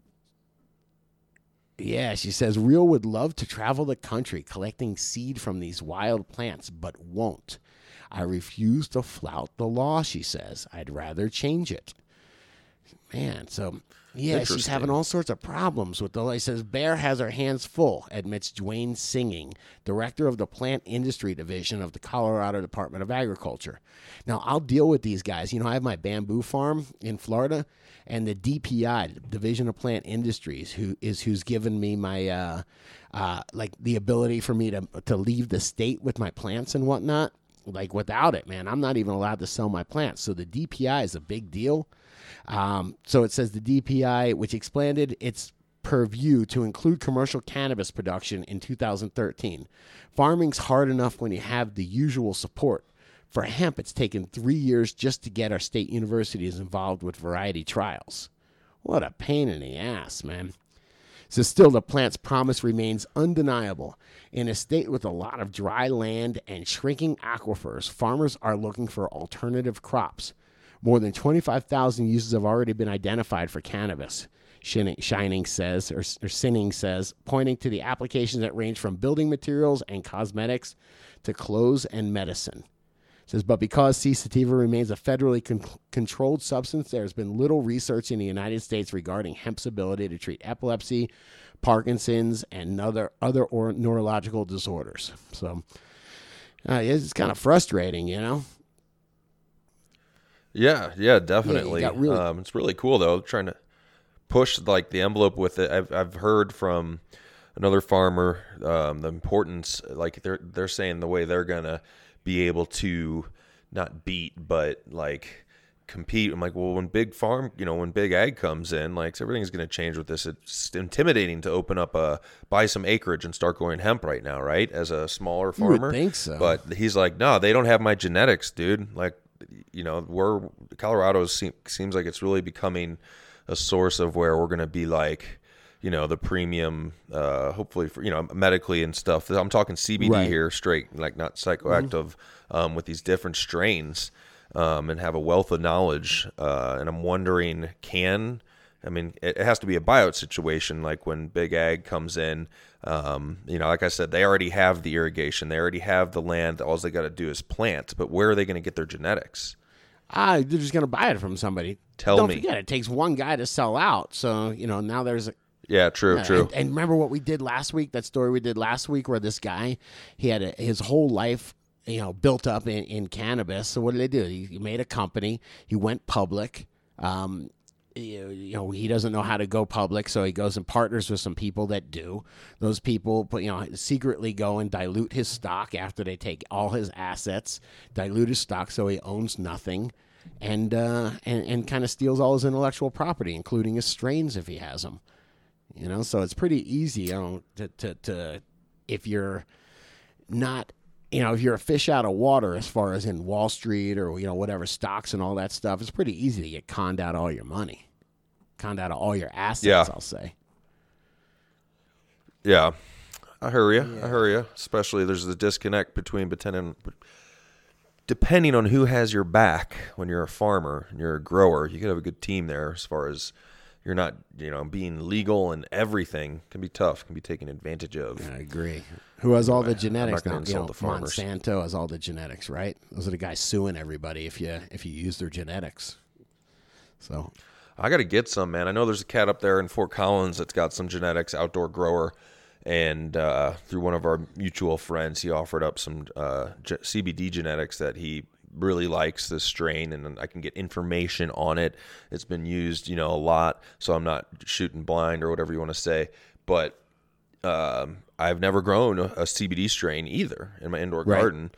yeah, she says Real would love to travel the country collecting seed from these wild plants but won't. I refuse to flout the law, she says. I'd rather change it. Man, so yeah, she's having all sorts of problems with the. He says Bear has her hands full, admits Duane Sinning, director of the plant industry division of the Colorado Department of Agriculture. Now, I'll deal with these guys. You know, I have my bamboo farm in Florida, and the DPI, Division of Plant Industries, who is who's given me my uh, uh, like the ability for me to to leave the state with my plants and whatnot. Like without it, man, I'm not even allowed to sell my plants. So the DPI is a big deal. Um, so it says the DPI, which expanded its purview to include commercial cannabis production in 2013. Farming's hard enough when you have the usual support. For hemp, it's taken three years just to get our state universities involved with variety trials. What a pain in the ass, man. So, still, the plant's promise remains undeniable. In a state with a lot of dry land and shrinking aquifers, farmers are looking for alternative crops. More than 25,000 uses have already been identified for cannabis. Shining, says, or, or Sinning says, pointing to the applications that range from building materials and cosmetics to clothes and medicine. Says, but because C. sativa remains a federally con- controlled substance, there has been little research in the United States regarding hemp's ability to treat epilepsy, Parkinson's, and other other or neurological disorders. So, uh, it's kind of frustrating, you know. Yeah, yeah, definitely. got really- um, it's really cool though, trying to push like the envelope with it. I've I've heard from another farmer um, the importance, like they're they're saying the way they're gonna be able to not beat, but like compete. I'm like, well, when big farm, you know, when big ag comes in, like everything's going to change with this. It's intimidating to open up a buy some acreage and start growing hemp right now, right? As a smaller would farmer, think so. But he's like, no, they don't have my genetics, dude. Like, you know, we're Colorado seem, seems like it's really becoming a source of where we're going to be like, you know, the premium, uh, hopefully for you know medically and stuff. I'm talking CBD Right. here, straight, like not psychoactive, um, with these different strains, um, and have a wealth of knowledge. Uh, and I'm wondering, can I mean, it, it has to be a buyout situation, like when Big Ag comes in. Um, you know, like I said, they already have the irrigation, they already have the land. All they got to do is plant. But where are they going to get their genetics? Ah, they're just going to buy it from somebody. Tell Don't me. forget, it takes one guy to sell out. So, you know, now there's a, Yeah, true, Uh, true. And, and remember what we did last week? That story we did last week, where this guy he had a, his whole life, you know, built up in, in cannabis. So what did they do? He, he made a company. He went public. Um, you know he doesn't know how to go public so he goes and partners with some people that do. Those people you know secretly go and dilute his stock after they take all his assets dilute his stock so he owns nothing and uh and, and kind of steals all his intellectual property including his strains if he has them you know so it's pretty easy you know to to, to if you're not you know if you're a fish out of water as far as in wall street or you know whatever stocks and all that stuff it's pretty easy to get conned out of all your money conned out of all your assets Yeah. i'll say Yeah, I hear you. I hear you. Especially there's the disconnect between depending depending on who has your back. When you're a farmer and you're a grower, you could have a good team there. As far as you're not, you know, being legal and everything can be tough. Can be taken advantage of. i agree who has all the genetics now you know, monsanto has all the genetics right those are the guys suing everybody if you if you use their genetics so I got to get some, man. I know there's a cat up there in Fort Collins that's got some genetics, outdoor grower, and uh, through one of our mutual friends, he offered up some uh, G- CBD genetics that he really likes this strain, and I can get information on it. It's been used, you know, a lot, so I'm not shooting blind or whatever you want to say, but um, I've never grown a, a CBD strain either in my indoor Right. garden.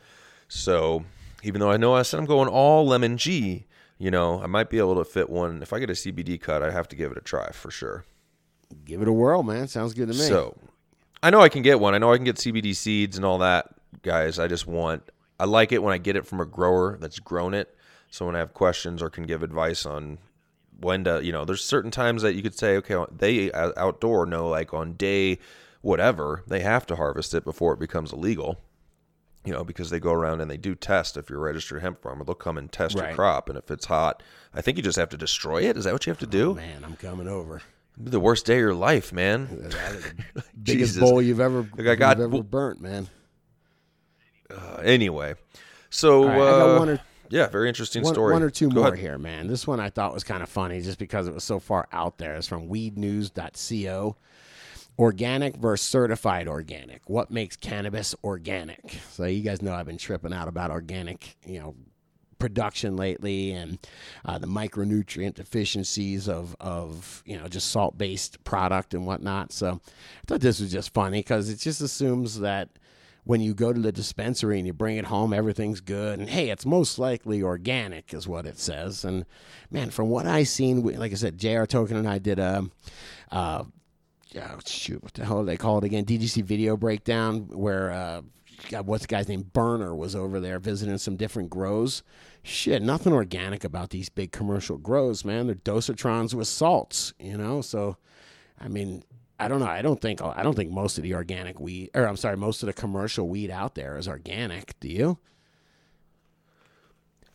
So even though I know I said I'm going all lemon G, you know, I might be able to fit one. If I get a CBD cut, I have to give it a try for sure. give it a whirl man sounds good to me So I know I can get one. I know I can get CBD seeds and all that, guys. I just want, I like it when I get it from a grower that's grown it. So when I have questions or can give advice on when to, you know, there's certain times that you could say, okay, they uh, outdoor know like on day whatever, they have to harvest it before it becomes illegal. You know, because they go around and they do test if you're a registered hemp farmer. They'll come and test your crop. And if it's hot, I think you just have to destroy it. Is that what you have to do? man i'm coming over the worst day of your life, man. biggest Jesus. bowl you've ever Like, I got- ever burnt man Uh, anyway, so right, uh, or- yeah, very interesting one, story. one or two Go more ahead. here, man. This one I thought was kind of funny just because it was so far out there. It's from weednews.co. Organic versus certified organic. What makes cannabis organic? So you guys know I've been tripping out about organic, you know, production lately and uh, the micronutrient deficiencies of of you know just salt based product and whatnot. So I thought this was just funny because it just assumes that when you go to the dispensary and you bring it home, everything's good. And hey, it's most likely organic, is what it says. And man, from what I seen, like I said, J.R. Token and I did a. Uh, oh, shoot, what the hell do they call it again? DGC video breakdown where uh, God, what's the guy's name? Burner was over there visiting some different grows. Shit, nothing organic about these big commercial grows, man. They're dosatrons with salts, you know. So, I mean, I don't know. I don't think I don't think most of the organic weed, or I'm sorry, most of the commercial weed out there is organic. Do you?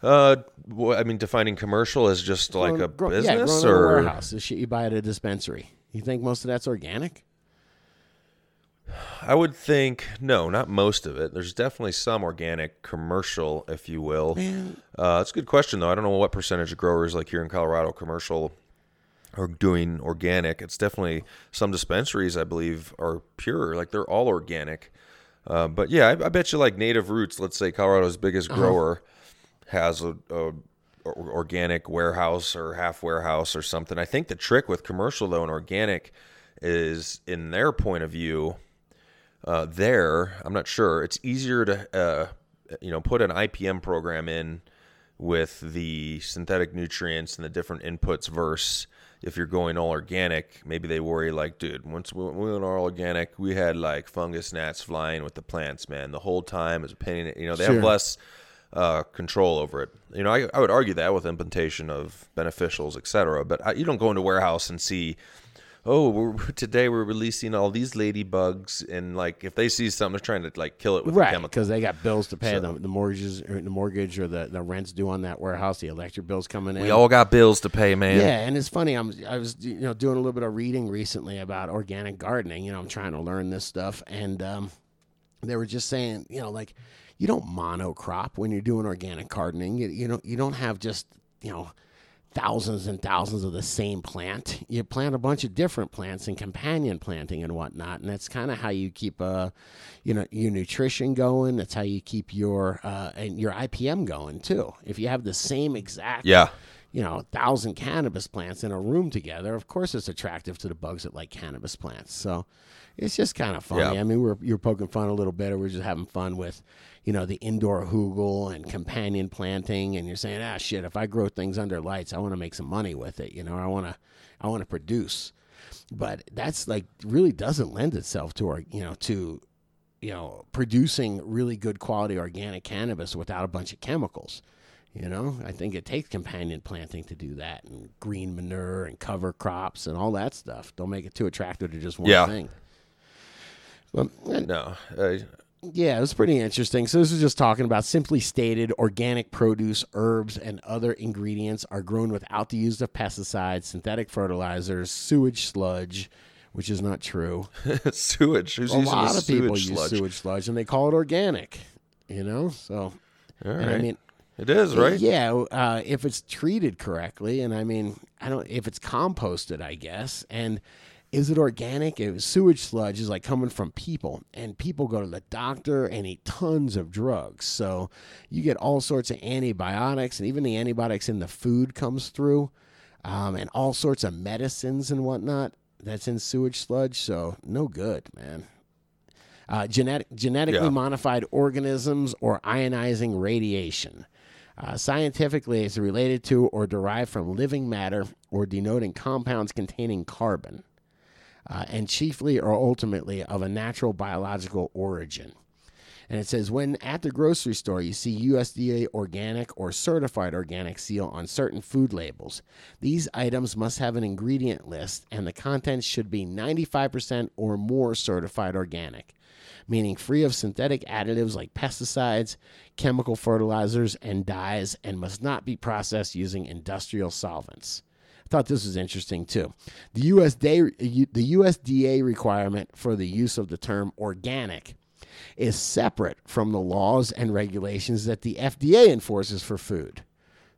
Uh, wh- I mean, defining commercial as just like a business yeah, or warehouse. The shit you buy at a dispensary. You think most of that's organic? I would think no, not most of it. There's definitely some organic commercial, if you will. Uh, that's a good question though. I don't know what percentage of growers like here in Colorado commercial are doing organic. It's definitely some dispensaries I believe are pure, like they're all organic. Uh, but yeah, I, I bet you like Native Roots. Let's say Colorado's biggest grower has a, a organic warehouse or half warehouse or something. I think the trick with commercial though and organic is in their point of view uh, there, I'm not sure. It's easier to, uh, you know, put an IPM program in with the synthetic nutrients and the different inputs versus if you're going all organic. Maybe they worry like, dude, once we we went all organic, we had like fungus gnats flying with the plants, man, the whole time. Is a pain. in- You know, they Sure. have less uh, control over it. You know, I, I would argue that with implementation of beneficials, etc. But I, you don't go into a warehouse and see oh, we're, today we're releasing all these ladybugs, and like if they see something, they're trying to like kill it with a right chemical. because they got bills to pay So- the, the mortgages or the mortgage or the, the rents due on that warehouse the electric bills coming in We all got bills to pay, man. yeah and it's funny i'm i was you know doing a little bit of reading recently about organic gardening you know i'm trying to learn this stuff and um they were just saying you know like you don't monocrop when you're doing organic gardening you, you know you don't have just you know thousands and thousands of the same plant. You plant a bunch of different plants and companion planting and whatnot, and that's kind of how you keep uh, you know, your nutrition going. That's how you keep your uh, and your IPM going too. If you have the same exact Yeah. you know, a thousand cannabis plants in a room together, of course it's attractive to the bugs that like cannabis plants. So it's just kind of funny. Yeah. I mean, we're you're poking fun a little bit, or we're just having fun with, you know, the indoor hoogle and companion planting, and you're saying, ah, shit, if I grow things under lights, I want to make some money with it. You know, I want to, I want to produce. But that's like really doesn't lend itself to our, you know, to, you know, producing really good quality organic cannabis without a bunch of chemicals. You know, I think it takes companion planting to do that, and green manure and cover crops and all that stuff. Don't make it too attractive to just one Yeah. thing. But eh, No, uh, yeah, it was pretty interesting. So this is just talking about simply stated organic produce, herbs, and other ingredients are grown without the use of pesticides, synthetic fertilizers, sewage sludge, which is not true. sewage. Who's A using lot of people sewage use sludge? sewage sludge, and they call it organic. You know, so All and I right. mean, it is right. yeah, uh, if it's treated correctly, and I mean, I don't if it's composted, I guess, and is it organic? It, was sewage sludge is like coming from people, and people go to the doctor and eat tons of drugs, so you get all sorts of antibiotics, and even the antibiotics in the food comes through, um, and all sorts of medicines and whatnot that's in sewage sludge. So no good, man uh, genetic, genetically Yeah. modified organisms or ionizing radiation. Uh, scientifically, it's related to or derived from living matter or denoting compounds containing carbon, uh, and chiefly or ultimately of a natural biological origin. And it says when at the grocery store you see USDA organic or certified organic seal on certain food labels, these items must have an ingredient list and the contents should be 95% or more certified organic, meaning free of synthetic additives like pesticides, chemical fertilizers, and dyes, and must not be processed using industrial solvents. Thought this was interesting too. The USDA, the USDA requirement for the use of the term organic is separate from the laws and regulations that the FDA enforces for food.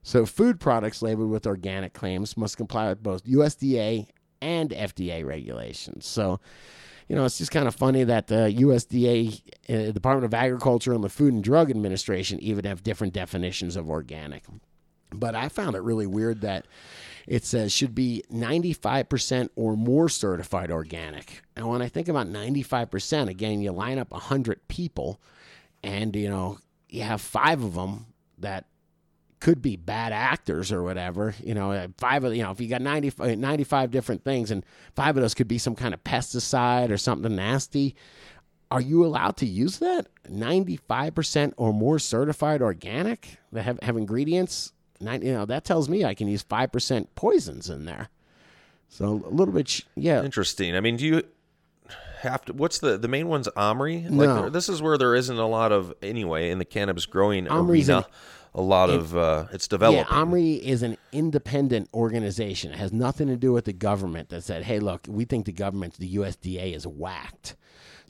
So, food products labeled with organic claims must comply with both USDA and FDA regulations. So, you know, it's just kind of funny that the USDA, uh, Department of Agriculture, and the Food and Drug Administration even have different definitions of organic. But I found it really weird that it says should be 95% or more certified organic. And when I think about 95%, again, you line up 100 people and, you know, you have five of them that could be bad actors or whatever. You know, uh, five of, you know, if you got 90, uh, 95 different things and five of those could be some kind of pesticide or something nasty. Are you allowed to use that? 95% or more certified organic that have, have ingredients? Nine, you know, that tells me I can use 5% poisons in there. So a little bit, sh- yeah. Interesting. I mean, do you have to? What's the the main one's Omri? Like No. this is where there isn't a lot of anyway in the cannabis growing Omri's arena. an- a lot of uh, it's developing. Yeah, Omri is an independent organization. It has nothing to do with the government that said, hey, look, we think the government, the USDA, is whacked.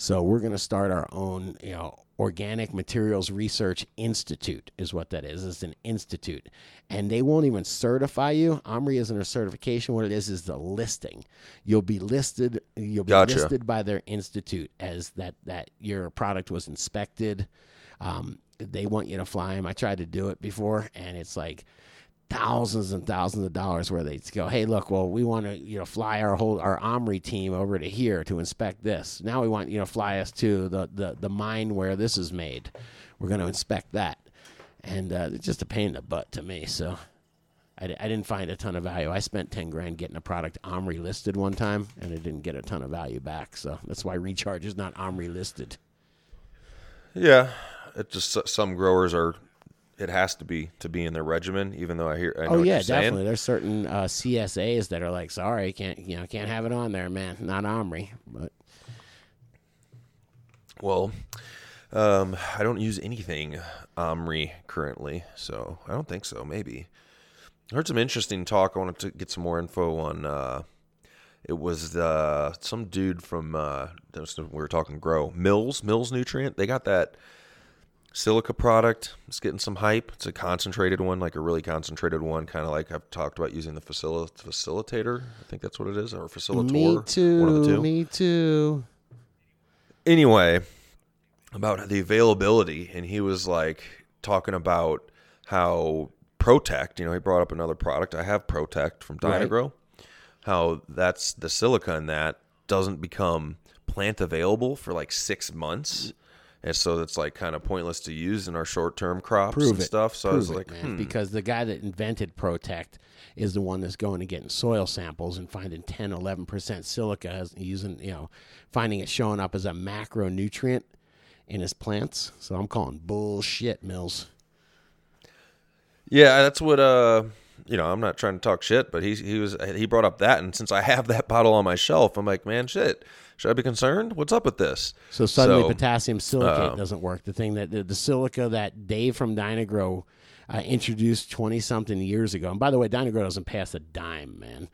So we're going to start our own, you know, Organic Materials Research Institute is what that is. It's an institute. And they won't even certify you. Omri isn't a certification. What it is is the listing. You'll be listed you'll be Gotcha. listed by their institute as that that your product was inspected. Um, they want you to fly them. I tried to do it before, and it's like thousands and thousands of dollars where they go, hey, look, well, we want to you know fly our whole our Omri team over to here to inspect this. Now we want you know fly us to the the the mine where this is made. We're going to inspect that, and uh, it's just a pain in the butt to me. So. I, I didn't find a ton of value. I spent ten grand getting a product Omri listed one time, and I didn't get a ton of value back. So that's why Recharge is not Omri listed. Yeah, it just some growers are. It has to be to be in their regimen, even though I hear. I know Oh yeah, you're saying. definitely. There's certain uh, CSAs that are like, sorry, can't you know can't have it on there, man. Not Omri, but Well, um, I don't use anything Omri currently, so I don't think so. Maybe I heard some interesting talk. I wanted to get some more info on. Uh, it was uh, some dude from uh, we were talking grow Mills Mills Nutrient. They got that silica product. It's getting some hype. It's a concentrated one, like a really concentrated one, kind of like I've talked about using the facil- facilitator. I think that's what it is, or facilitator. me too. One of the two Me too. anyway about the availability and he was like talking about how Protect. You know, he brought up another product. I have Protect from Right. Dyna-Gro. How that's the silica in that doesn't become plant available for like six months. And so it's like kind of pointless to use in our short term crops Prove and it. stuff. So I Prove was it, like, man, hmm. because the guy that invented Protect is the one that's going and getting soil samples and finding 10, 11% silica as using, you know, finding it showing up as a macronutrient in his plants. So I'm calling bullshit, Mills. Yeah, that's what uh you know, I'm not trying to talk shit, but he he was he brought up that and since I have that bottle on my shelf, I'm like, man, shit. Should I be concerned? What's up with this? So suddenly So, potassium silicate uh, doesn't work. The thing that the, the silica that Dave from Dyna-Gro uh, introduced 20 something years ago. And by the way, Dyna-Gro doesn't pass a dime, man.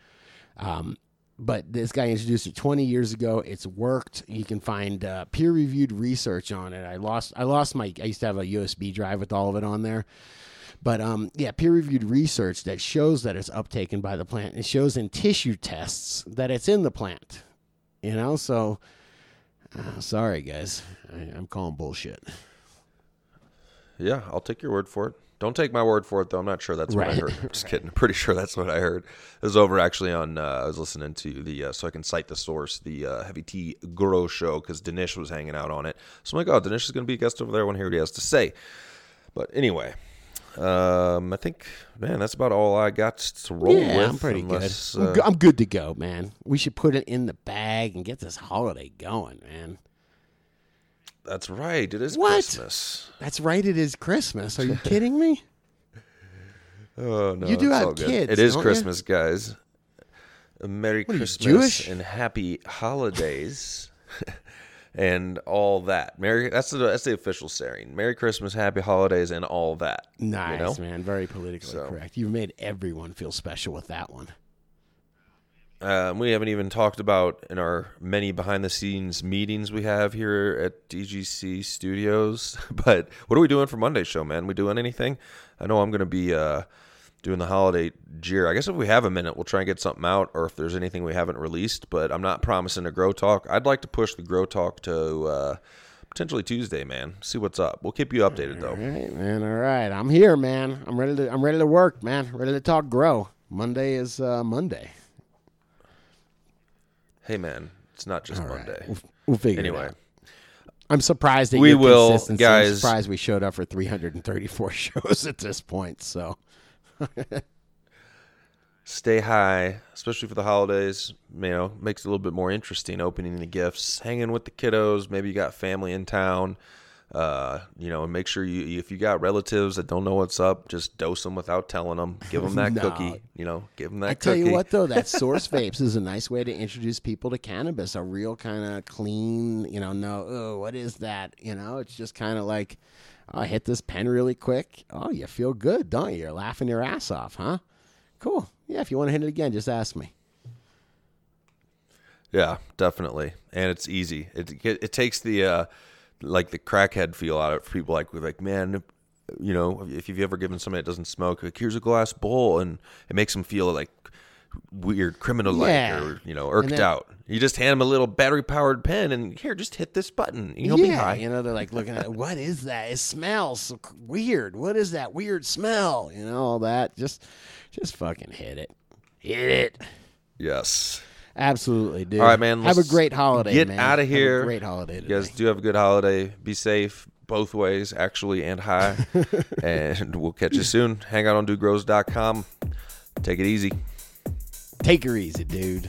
Um, but this guy introduced it 20 years ago. It's worked. You can find uh, peer reviewed research on it. I lost I lost my I used to have a USB drive with all of it on there. But um, yeah, peer reviewed research that shows that it's uptaken by the plant. It shows in tissue tests that it's in the plant. You know, so uh, sorry guys, I, I'm calling bullshit. Yeah, I'll take your word for it. Don't take my word for it though. I'm not sure that's what I heard. I'm just kidding. I'm pretty sure that's what I heard. It was over actually on. Uh, I was listening to the uh, so I can cite the source, the uh, Heavy Tea Grow Show, because Dinesh was hanging out on it. So I'm like, oh, Dinesh is going to be a guest over there. I want to hear what he has to say. But anyway, um, I think man, that's about all I got to roll yeah, with. I'm pretty unless, good. I'm, uh, go- I'm good to go, man. We should put it in the bag and get this holiday going, man. that's right. It is What? Christmas. That's right. It is Christmas. Are you kidding me? Oh no, You do have kids, It is don't you? Christmas, guys. Merry What Christmas and happy holidays, and all that. Merry. That's the that's the official saying. Merry Christmas, happy holidays, and all that. Nice, You know? man. Very politically So- correct. You've made everyone feel special with that one. Um, we haven't even talked about in our many behind the scenes meetings we have here at DGC Studios. But what are we doing for Monday's show, man? We doing anything? I know I'm going to be uh, doing the holiday jeer. I guess if we have a minute, we'll try and get something out, or if there's anything we haven't released. But I'm not promising a grow talk. I'd like to push the grow talk to uh, potentially Tuesday, man. See what's up. We'll keep you updated though. All right, man. All right. I'm here, man. I'm ready to I'm ready to work, man. Ready to talk grow. Monday is uh, Monday. Hey, man, it's not just All right. Monday. We'll, we'll figure Anyway. it out. I'm surprised that We your will, consistency. I'm surprised we showed up for 334 shows at this point. So stay high, especially for the holidays. You know, makes it a little bit more interesting opening the gifts, hanging with the kiddos. Maybe you got family in town. Uh, you know, and make sure you if you got relatives that don't know what's up, just dose them without telling them. Give them that No. cookie. You know, give them that I tell cookie. you what, though, that Source Vapes is a nice way to introduce people to cannabis. A real kind of clean, you know, no, oh, what is that? You know, it's just kind of like, I hit this pen really quick. Oh, you feel good, don't you? You're laughing your ass off, huh? Cool. Yeah, if you want to hit it again, just ask me. Yeah, definitely, and it's easy. It it, it takes the uh, like the crackhead feel out of it for people. Like like man, you know, if you've ever given somebody that doesn't smoke, like here's a glass bowl, and it makes them feel like weird criminal like Yeah. or you know irked then- out. You just hand them a little battery powered pen, and here, just hit this button. and You'll be high. you know, they're like looking at what is that? It smells weird. What is that weird smell? You know, all that. Just, just fucking hit it. Hit it. Yes. Absolutely, dude. All right, man, Have a great holiday. get man. Have a here. great holiday. You guys do have a good holiday. Be safe both ways, actually and high. and we'll catch you soon. Hang out on dudegrows.com. Take it easy. Take her easy, dude.